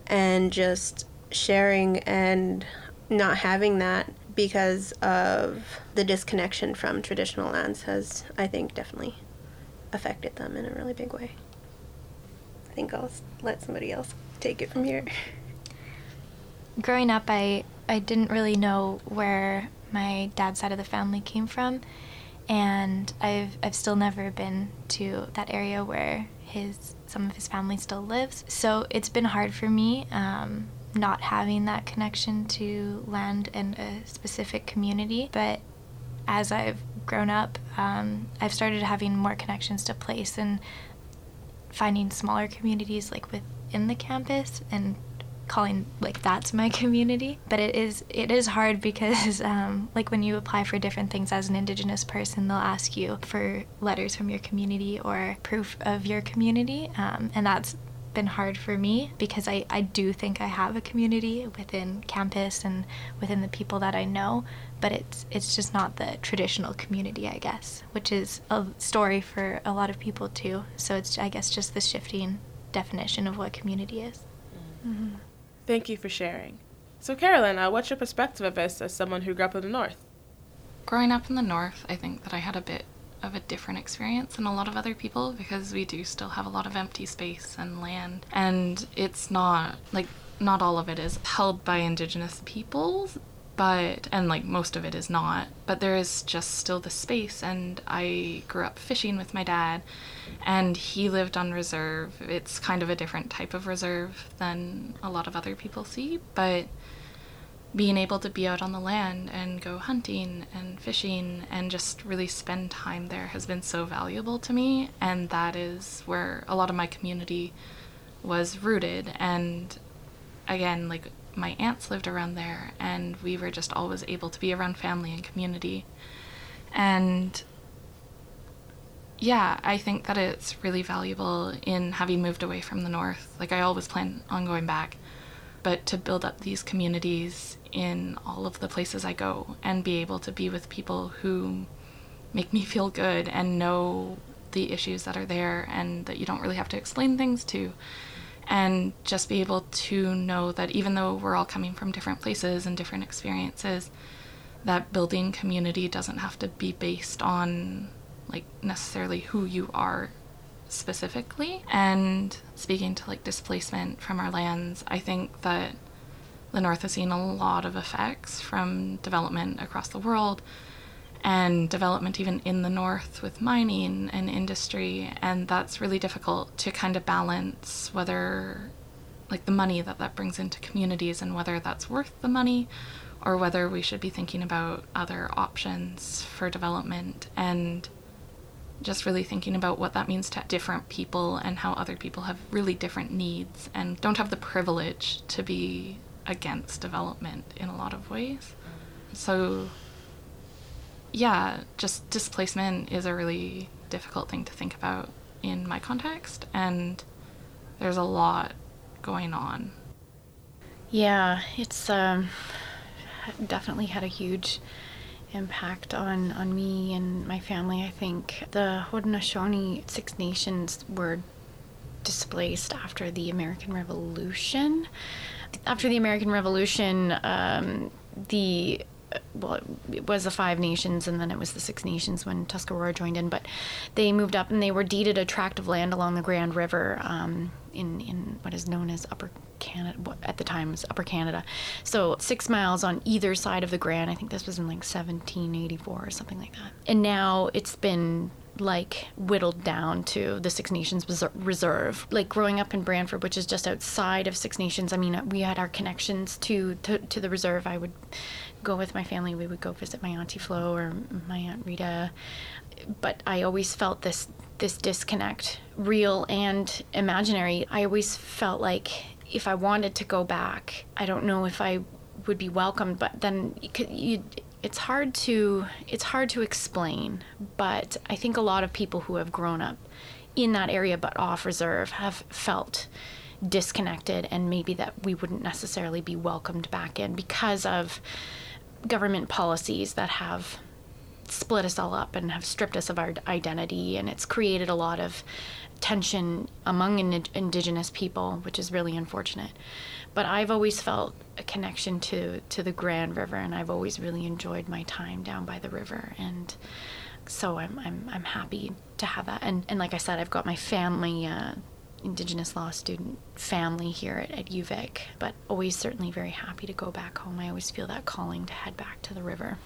and just sharing and not having that because of the disconnection from traditional lands has i think definitely affected them in a really big way. I think i'll let somebody else take it from here. Growing up i i didn't really know where my dad's side of the family came from and I've I've still never been to that area where his some of his family still lives. So it's been hard for me um, not having that connection to land and a specific community. But as I've grown up, um, I've started having more connections to place and finding smaller communities like within the campus and calling like that's my community but it is it is hard because um, like when you apply for different things as an indigenous person they'll ask you for letters from your community or proof of your community um, and that's been hard for me because I, I do think I have a community within campus and within the people that I know, but it's it's just not the traditional community, I guess, which is a story for a lot of people too. So it's I guess just the shifting definition of what community is. Mm-hmm. Thank you for sharing. So, Carolyn, uh, what's your perspective of this as someone who grew up in the North? growing up in the north, I think that I had a bit of a different experience than a lot of other people because we do still have a lot of empty space and land. And it's not like not all of it is held by indigenous peoples, but and like most of it is not, but there is just still the space and I grew up fishing with my dad and he lived on reserve. It's kind of a different type of reserve than a lot of other people see, but being able to be out on the land and go hunting and fishing and just really spend time there has been so valuable to me and that is where a lot of my community was rooted and again like my aunts lived around there and we were just always able to be around family and community and yeah i think that it's really valuable in having moved away from the north like i always plan on going back but to build up these communities in all of the places I go and be able to be with people who make me feel good and know the issues that are there and that you don't really have to explain things to. And just be able to know that even though we're all coming from different places and different experiences, that building community doesn't have to be based on like necessarily who you are specifically. And speaking to like displacement from our lands, I think that the North has seen a lot of effects from development across the world and development even in the North with mining and industry. And that's really difficult to kind of balance whether, like, the money that that brings into communities and whether that's worth the money or whether we should be thinking about other options for development. And just really thinking about what that means to different people and how other people have really different needs and don't have the privilege to be against development in a lot of ways. So, yeah, just displacement is a really difficult thing to think about in my context, and there's a lot going on. Yeah, it's um, definitely had a huge impact on, on me and my family. I think the Haudenosaunee Six Nations were displaced after the American Revolution. After the American Revolution, um, the well, it was the Five Nations and then it was the Six Nations when Tuscarora joined in, but they moved up and they were deeded a tract of land along the Grand River um, in, in what is known as Upper Canada, at the time was Upper Canada. So six miles on either side of the Grand. I think this was in like 1784 or something like that. And now it's been like whittled down to the Six Nations Reserve. Like growing up in Brantford, which is just outside of Six Nations, I mean, uh, we had our connections to, to, to the reserve. I would go with my family. We would go visit my auntie Flo or my aunt Rita. But I always felt this this disconnect, real and imaginary. I always felt like if I wanted to go back, I don't know if I would be welcomed. But then you, it's hard to it's hard to explain. But I think a lot of people who have grown up in that area but off reserve have felt disconnected and maybe that we wouldn't necessarily be welcomed back in because of government policies that have split us all up and have stripped us of our identity and it's created a lot of tension among in- indigenous people which is really unfortunate but i've always felt a connection to to the grand river and i've always really enjoyed my time down by the river and so i'm i'm, I'm happy to have that and and like i said i've got my family uh, Indigenous law student family here at, at UVic, but always certainly very happy to go back home. I always feel that calling to head back to the river.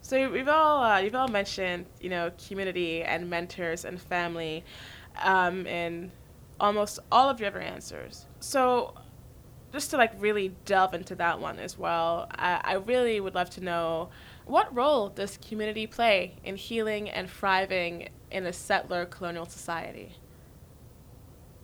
So we've all uh, you've all mentioned you know community and mentors and family, um, in almost all of your other answers. So just to like really delve into that one as well, I, I really would love to know what role does community play in healing and thriving in a settler colonial society.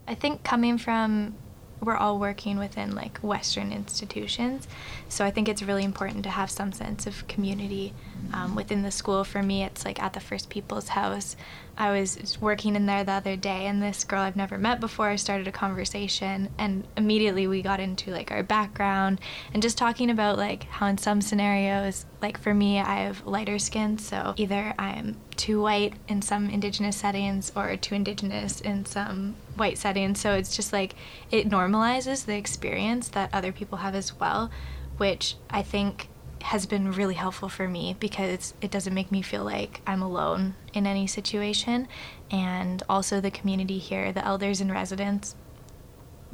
I think coming from we're all working within like Western institutions. So I think it's really important to have some sense of community um, within the school. For me, it's like at the First People's House. I was working in there the other day, and this girl I've never met before started a conversation, and immediately we got into like our background and just talking about like how in some scenarios, like for me, I have lighter skin, so either I am too white in some indigenous settings or too indigenous in some white settings. So it's just like it normalizes the experience that other people have as well, which I think has been really helpful for me because it doesn't make me feel like I'm alone in any situation. And also, the community here, the elders and residents,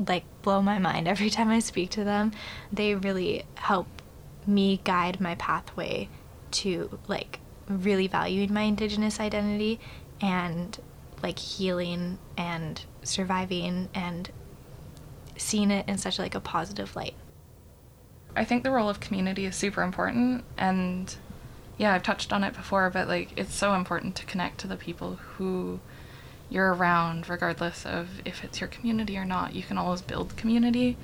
like blow my mind every time I speak to them. They really help me guide my pathway to like really valuing my indigenous identity and like healing and surviving and seeing it in such like a positive light. I think the role of community is super important and yeah, I've touched on it before, but like it's so important to connect to the people who you're around regardless of if it's your community or not. You can always build community.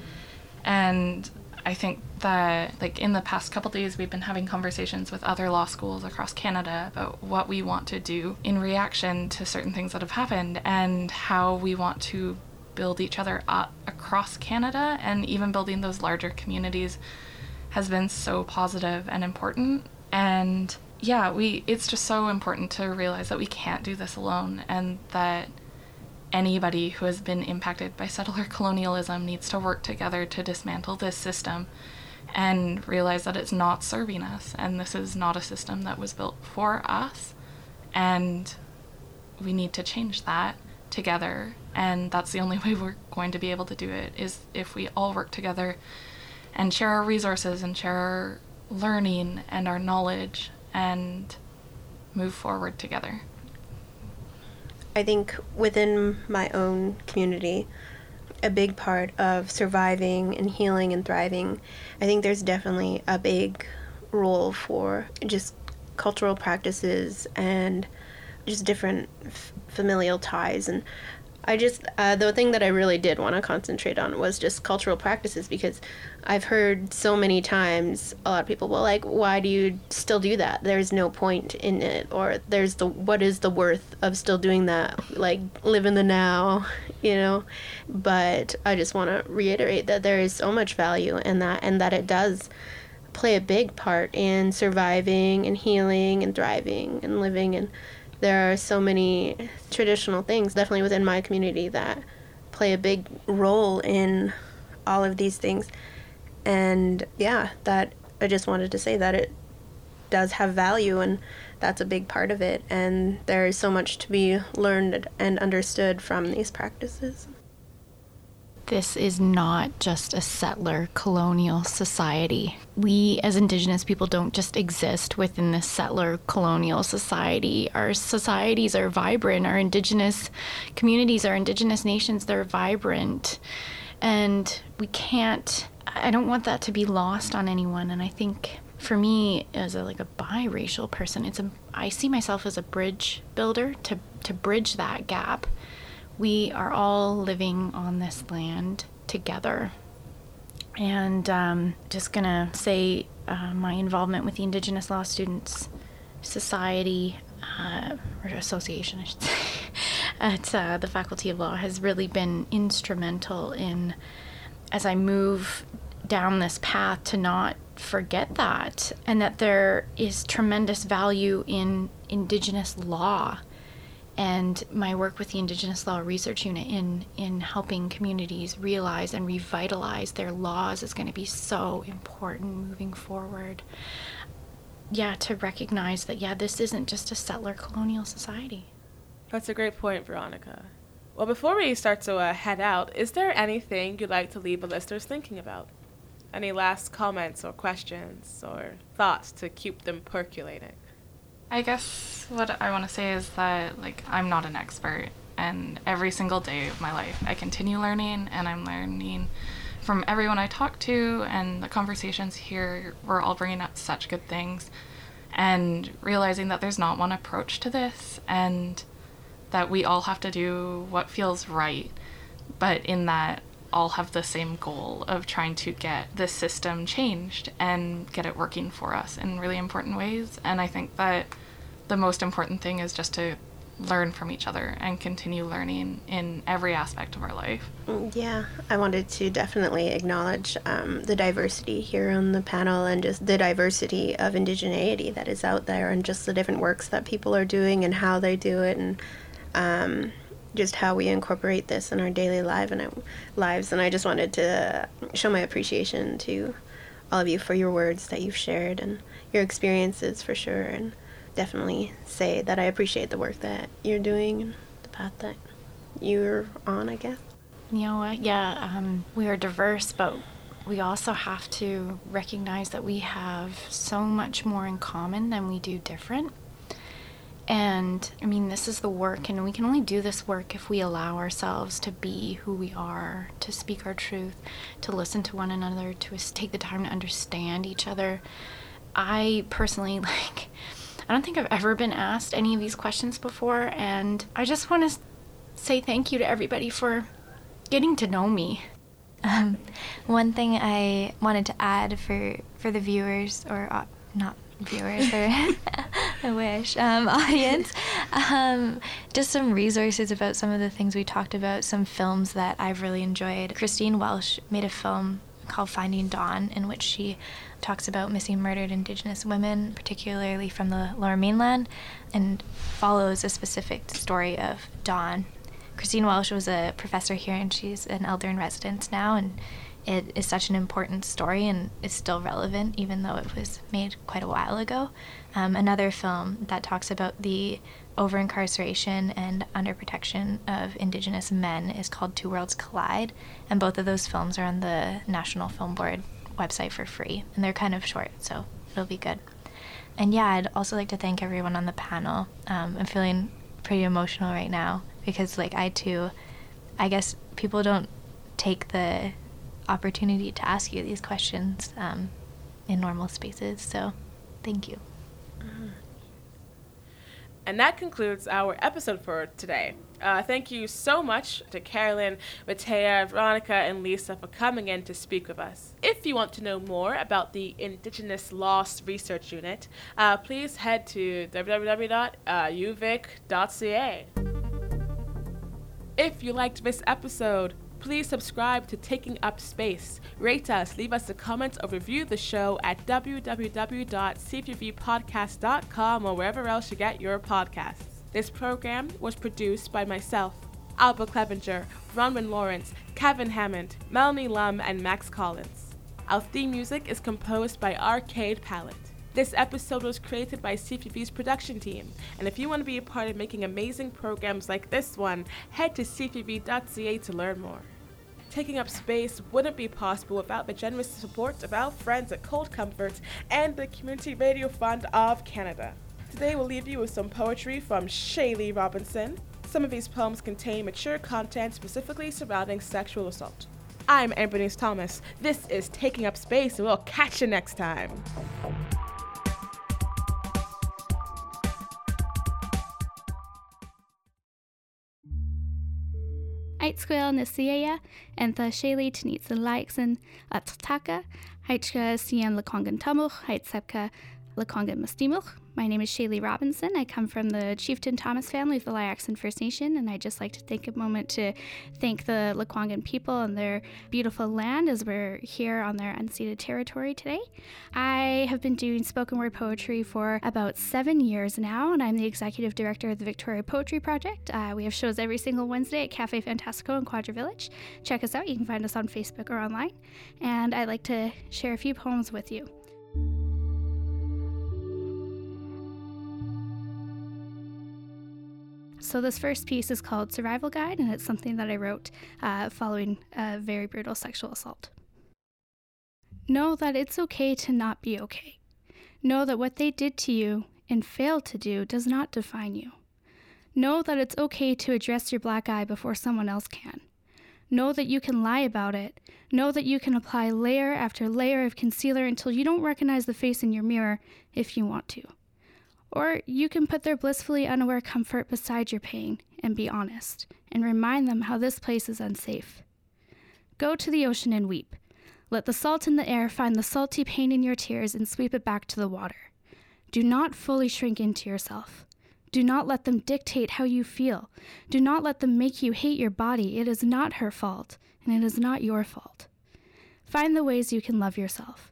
And I think that like in the past couple days we've been having conversations with other law schools across Canada about what we want to do in reaction to certain things that have happened and how we want to build each other up across Canada and even building those larger communities has been so positive and important. And yeah we it's just so important to realize that we can't do this alone and that anybody who has been impacted by settler colonialism needs to work together to dismantle this system and realize that it's not serving us and this is not a system that was built for us and we need to change that together and that's the only way we're going to be able to do it is if we all work together and share our resources and share our learning and our knowledge and move forward together. I think within my own community, a big part of surviving and healing and thriving, I think there's definitely a big role for just cultural practices and just different f- familial ties. And I just uh, the thing that I really did want to concentrate on was just cultural practices because I've heard so many times a lot of people well like why do you still do that? There's no point in it or there's the what is the worth of still doing that? Like live in the now you know? But I just want to reiterate that there is so much value in that and that it does play a big part in surviving and healing and thriving and living and there are so many traditional things, definitely within my community, that play a big role in all of these things. And yeah, that I just wanted to say that it does have value and that's a big part of it. And there is so much to be learned and understood from these practices this is not just a settler colonial society. We, as Indigenous people, don't just exist within this settler colonial society. Our societies are vibrant, our Indigenous communities, our Indigenous nations, they're vibrant. And we can't, I don't want that to be lost on anyone. And I think for me as a like a biracial person it's a i see myself as a bridge builder to to bridge that gap we are all living on this land together. And um, just gonna say uh, my involvement with the Indigenous Law Students Society uh, or Association, I should say, at uh, the Faculty of Law has really been instrumental in as I move down this path to not forget that and that there is tremendous value in Indigenous law and my work with the Indigenous Law Research Unit in, in helping communities realize and revitalize their laws is going to be so important moving forward. Yeah, to recognize that, yeah, this isn't just a settler colonial society. That's a great point, Veronica. Well, before we start to uh, head out, is there anything you'd like to leave the listeners thinking about? Any last comments or questions or thoughts to keep them percolating? I guess what I want to say is that like I'm not an expert and every single day of my life I continue learning and I'm learning from everyone I talk to and the conversations here we're all bringing up such good things and realizing that there's not one approach to this and that we all have to do what feels right but in that all have the same goal of trying to get the system changed and get it working for us in really important ways. And I think that the most important thing is just to learn from each other and continue learning in every aspect of our life. Mm, yeah, I wanted to definitely acknowledge um, the diversity here on the panel and just the diversity of indigeneity that is out there and just the different works that people are doing and how they do it and um, just how we incorporate this in our daily life and lives. And I just wanted to show my appreciation to all of you for your words that you've shared and your experiences for sure. And definitely say that I appreciate the work that you're doing the path that you're on, I guess. You know what? Yeah, um, we are diverse, but we also have to recognize that we have so much more in common than we do different. And I mean, this is the work, and we can only do this work if we allow ourselves to be who we are, to speak our truth, to listen to one another, to take the time to understand each other. I personally, like, I don't think I've ever been asked any of these questions before, and I just want to say thank you to everybody for getting to know me. Um, one thing I wanted to add for for the viewers, or uh, not viewers, or I wish um, audience, um, just some resources about some of the things we talked about, some films that I've really enjoyed. Christine Welsh made a film called Finding Dawn, in which she talks about missing murdered Indigenous women, particularly from the Lower Mainland, and follows a specific story of Dawn. Christine Welsh was a professor here, and she's an elder in residence now, and it is such an important story and is still relevant, even though it was made quite a while ago. Um, another film that talks about the over incarceration and under protection of Indigenous men is called Two Worlds Collide, and both of those films are on the National Film Board website for free, and they're kind of short, so it'll be good. And yeah, I'd also like to thank everyone on the panel. Um, I'm feeling pretty emotional right now because, like, I too, I guess people don't take the opportunity to ask you these questions um, in normal spaces. So, thank you. And that concludes our episode for today. Uh, thank you so much to Carolyn, Mataya, Veronica, and Lisa for coming in to speak with us. If you want to know more about the Indigenous Law Research Unit, uh, please head to www.uvic.ca. If you liked this episode, please subscribe to Taking Up Space. Rate us, leave us a comment, or review the show at www.cfuvpodcast.com or wherever else you get your podcasts. This program was produced by myself, Alba Clevenger, Bronwyn Lawrence, Kevin Hammond, Melanie Lum, and Max Collins. Our theme music is composed by Arcade Pallot. This episode was created by CFUV's production team, and if you want to be a part of making amazing programs like this one, head to cfuv.ca to learn more. Taking up space wouldn't be possible without the generous support of our friends at Cold Comfort and the Community Radio Fund of Canada. Today we'll leave you with some poetry from Shayli Robinson. Some of these poems contain mature content specifically surrounding sexual assault. I'm Amber Thomas. This is Taking Up Space, and we'll catch you next time. Aitsquil and the Shaylee Tanitsa Laikson at Tataka, Haichka Sian Lakongan Tamuch, Haitsepka Lakongan Mustimuch, my name is Shayli Robinson. I come from the Chieftain Thomas family of the Lyackson First Nation, and I'd just like to take a moment to thank the Lekwungen people and their beautiful land as we're here on their unceded territory today. I have been doing spoken word poetry for about seven years now, and I'm the executive director of the Victoria Poetry Project. Uh, we have shows every single Wednesday at Cafe Fantastico in Quadra Village. Check us out. You can find us on Facebook or online. And I'd like to share a few poems with you. So, this first piece is called Survival Guide, and it's something that I wrote uh, following a very brutal sexual assault. Know that it's okay to not be okay. Know that what they did to you and failed to do does not define you. Know that it's okay to address your black eye before someone else can. Know that you can lie about it. Know that you can apply layer after layer of concealer until you don't recognize the face in your mirror if you want to. Or you can put their blissfully unaware comfort beside your pain and be honest and remind them how this place is unsafe. Go to the ocean and weep. Let the salt in the air find the salty pain in your tears and sweep it back to the water. Do not fully shrink into yourself. Do not let them dictate how you feel. Do not let them make you hate your body. It is not her fault, and it is not your fault. Find the ways you can love yourself.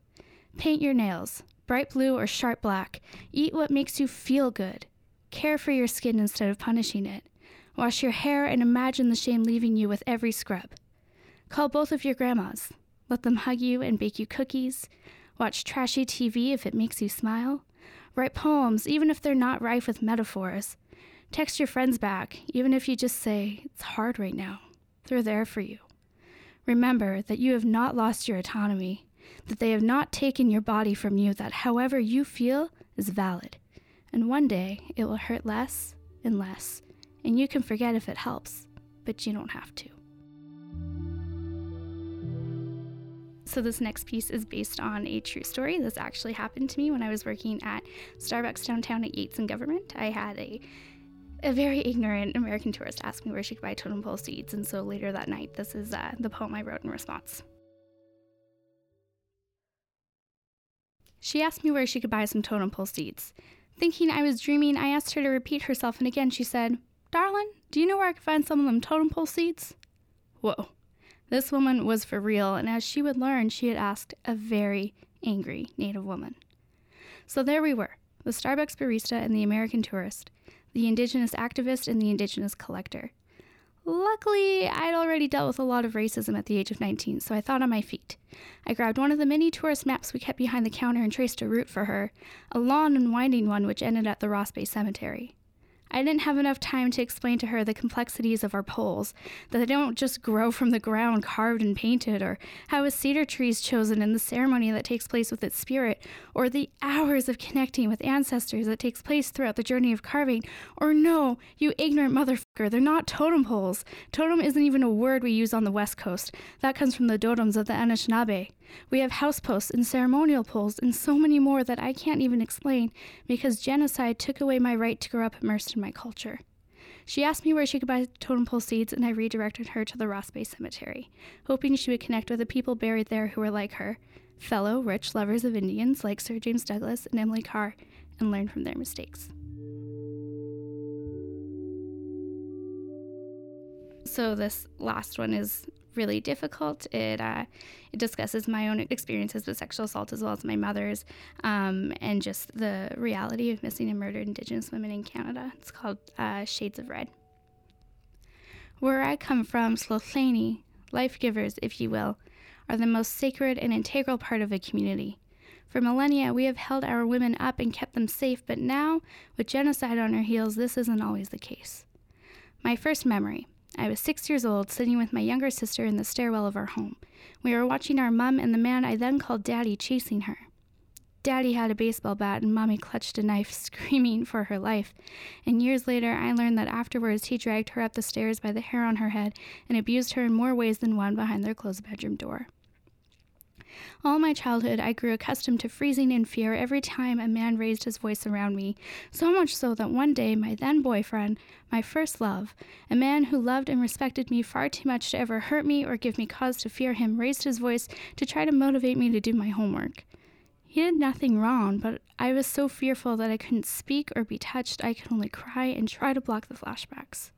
Paint your nails, bright blue or sharp black. Eat what makes you feel good. Care for your skin instead of punishing it. Wash your hair and imagine the shame leaving you with every scrub. Call both of your grandmas. Let them hug you and bake you cookies. Watch trashy TV if it makes you smile. Write poems, even if they're not rife with metaphors. Text your friends back, even if you just say, It's hard right now. They're there for you. Remember that you have not lost your autonomy, that they have not taken your body from you, that however you feel is valid. And one day it will hurt less and less, and you can forget if it helps, but you don't have to. So, this next piece is based on a true story. This actually happened to me when I was working at Starbucks downtown at Yates and Government. I had a a very ignorant American tourist ask me where she could buy totem pole seeds, and so later that night, this is uh, the poem I wrote in response. She asked me where she could buy some totem pole seeds. Thinking I was dreaming, I asked her to repeat herself, and again she said, Darling, do you know where I could find some of them totem pole seeds? Whoa. This woman was for real, and as she would learn, she had asked a very angry Native woman. So there we were the Starbucks barista and the American tourist, the indigenous activist and the indigenous collector. Luckily, I'd already dealt with a lot of racism at the age of 19, so I thought on my feet. I grabbed one of the many tourist maps we kept behind the counter and traced a route for her, a long and winding one which ended at the Ross Bay Cemetery. I didn't have enough time to explain to her the complexities of our poles, that they don't just grow from the ground carved and painted, or how a cedar tree is chosen and the ceremony that takes place with its spirit, or the hours of connecting with ancestors that takes place throughout the journey of carving, or no, you ignorant motherfucker, they're not totem poles. Totem isn't even a word we use on the West Coast. That comes from the dodoms of the Anishinaabe. We have house posts and ceremonial poles and so many more that I can't even explain because genocide took away my right to grow up immersed in my culture. She asked me where she could buy totem pole seeds, and I redirected her to the Ross Bay Cemetery, hoping she would connect with the people buried there who were like her, fellow rich lovers of Indians like Sir James Douglas and Emily Carr, and learn from their mistakes. So, this last one is really difficult. It uh, it discusses my own experiences with sexual assault as well as my mother's, um, and just the reality of missing and murdered Indigenous women in Canada. It's called uh, Shades of Red. Where I come from, Slothlaney, life givers, if you will, are the most sacred and integral part of a community. For millennia, we have held our women up and kept them safe, but now, with genocide on our heels, this isn't always the case. My first memory I was six years old, sitting with my younger sister in the stairwell of our home. We were watching our mum and the man I then called Daddy chasing her. Daddy had a baseball bat and Mommy clutched a knife, screaming for her life. And years later, I learned that afterwards he dragged her up the stairs by the hair on her head and abused her in more ways than one behind their closed bedroom door. All my childhood, I grew accustomed to freezing in fear every time a man raised his voice around me, so much so that one day my then boyfriend, my first love, a man who loved and respected me far too much to ever hurt me or give me cause to fear him, raised his voice to try to motivate me to do my homework. He did nothing wrong, but I was so fearful that I couldn't speak or be touched. I could only cry and try to block the flashbacks.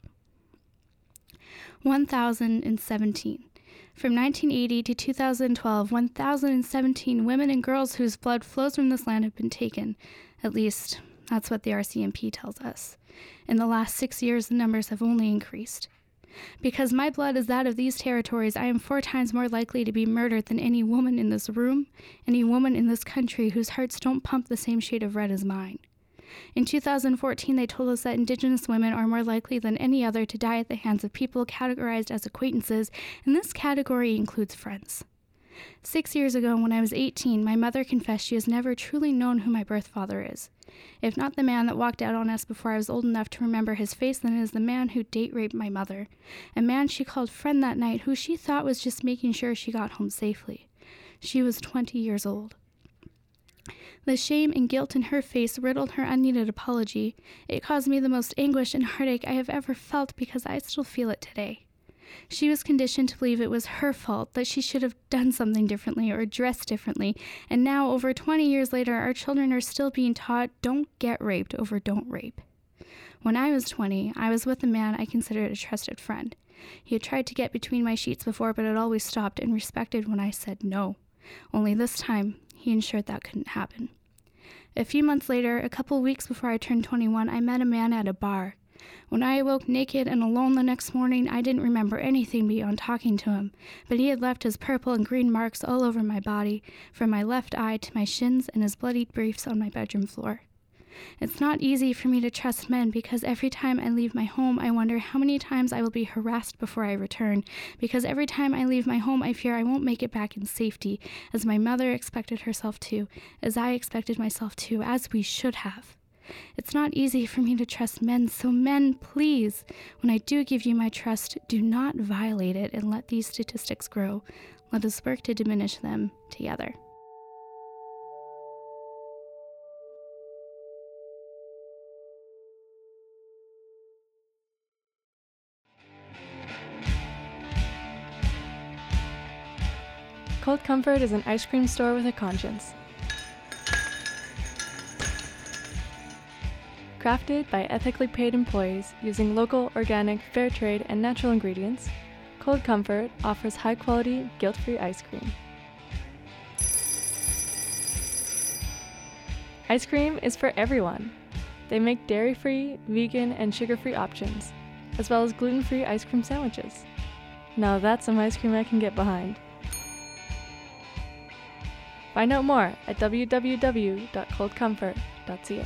1017. From 1980 to 2012, 1,017 women and girls whose blood flows from this land have been taken. At least, that's what the RCMP tells us. In the last six years, the numbers have only increased. Because my blood is that of these territories, I am four times more likely to be murdered than any woman in this room, any woman in this country whose hearts don't pump the same shade of red as mine. In 2014, they told us that Indigenous women are more likely than any other to die at the hands of people categorized as acquaintances, and this category includes friends. Six years ago, when I was 18, my mother confessed she has never truly known who my birth father is. If not the man that walked out on us before I was old enough to remember his face, then it is the man who date raped my mother. A man she called friend that night who she thought was just making sure she got home safely. She was 20 years old. The shame and guilt in her face riddled her unneeded apology. It caused me the most anguish and heartache I have ever felt because I still feel it today. She was conditioned to believe it was her fault, that she should have done something differently or dressed differently, and now, over 20 years later, our children are still being taught don't get raped over don't rape. When I was 20, I was with a man I considered a trusted friend. He had tried to get between my sheets before, but had always stopped and respected when I said no. Only this time, he ensured that couldn't happen. A few months later, a couple weeks before I turned 21, I met a man at a bar. When I awoke naked and alone the next morning, I didn't remember anything beyond talking to him, but he had left his purple and green marks all over my body, from my left eye to my shins, and his bloodied briefs on my bedroom floor. It's not easy for me to trust men because every time I leave my home, I wonder how many times I will be harassed before I return. Because every time I leave my home, I fear I won't make it back in safety, as my mother expected herself to, as I expected myself to, as we should have. It's not easy for me to trust men, so men, please, when I do give you my trust, do not violate it and let these statistics grow. Let us work to diminish them together. Cold Comfort is an ice cream store with a conscience. Crafted by ethically paid employees using local, organic, fair trade, and natural ingredients, Cold Comfort offers high quality, guilt free ice cream. Ice cream is for everyone. They make dairy free, vegan, and sugar free options, as well as gluten free ice cream sandwiches. Now that's some ice cream I can get behind. Find out more at www.coldcomfort.ca.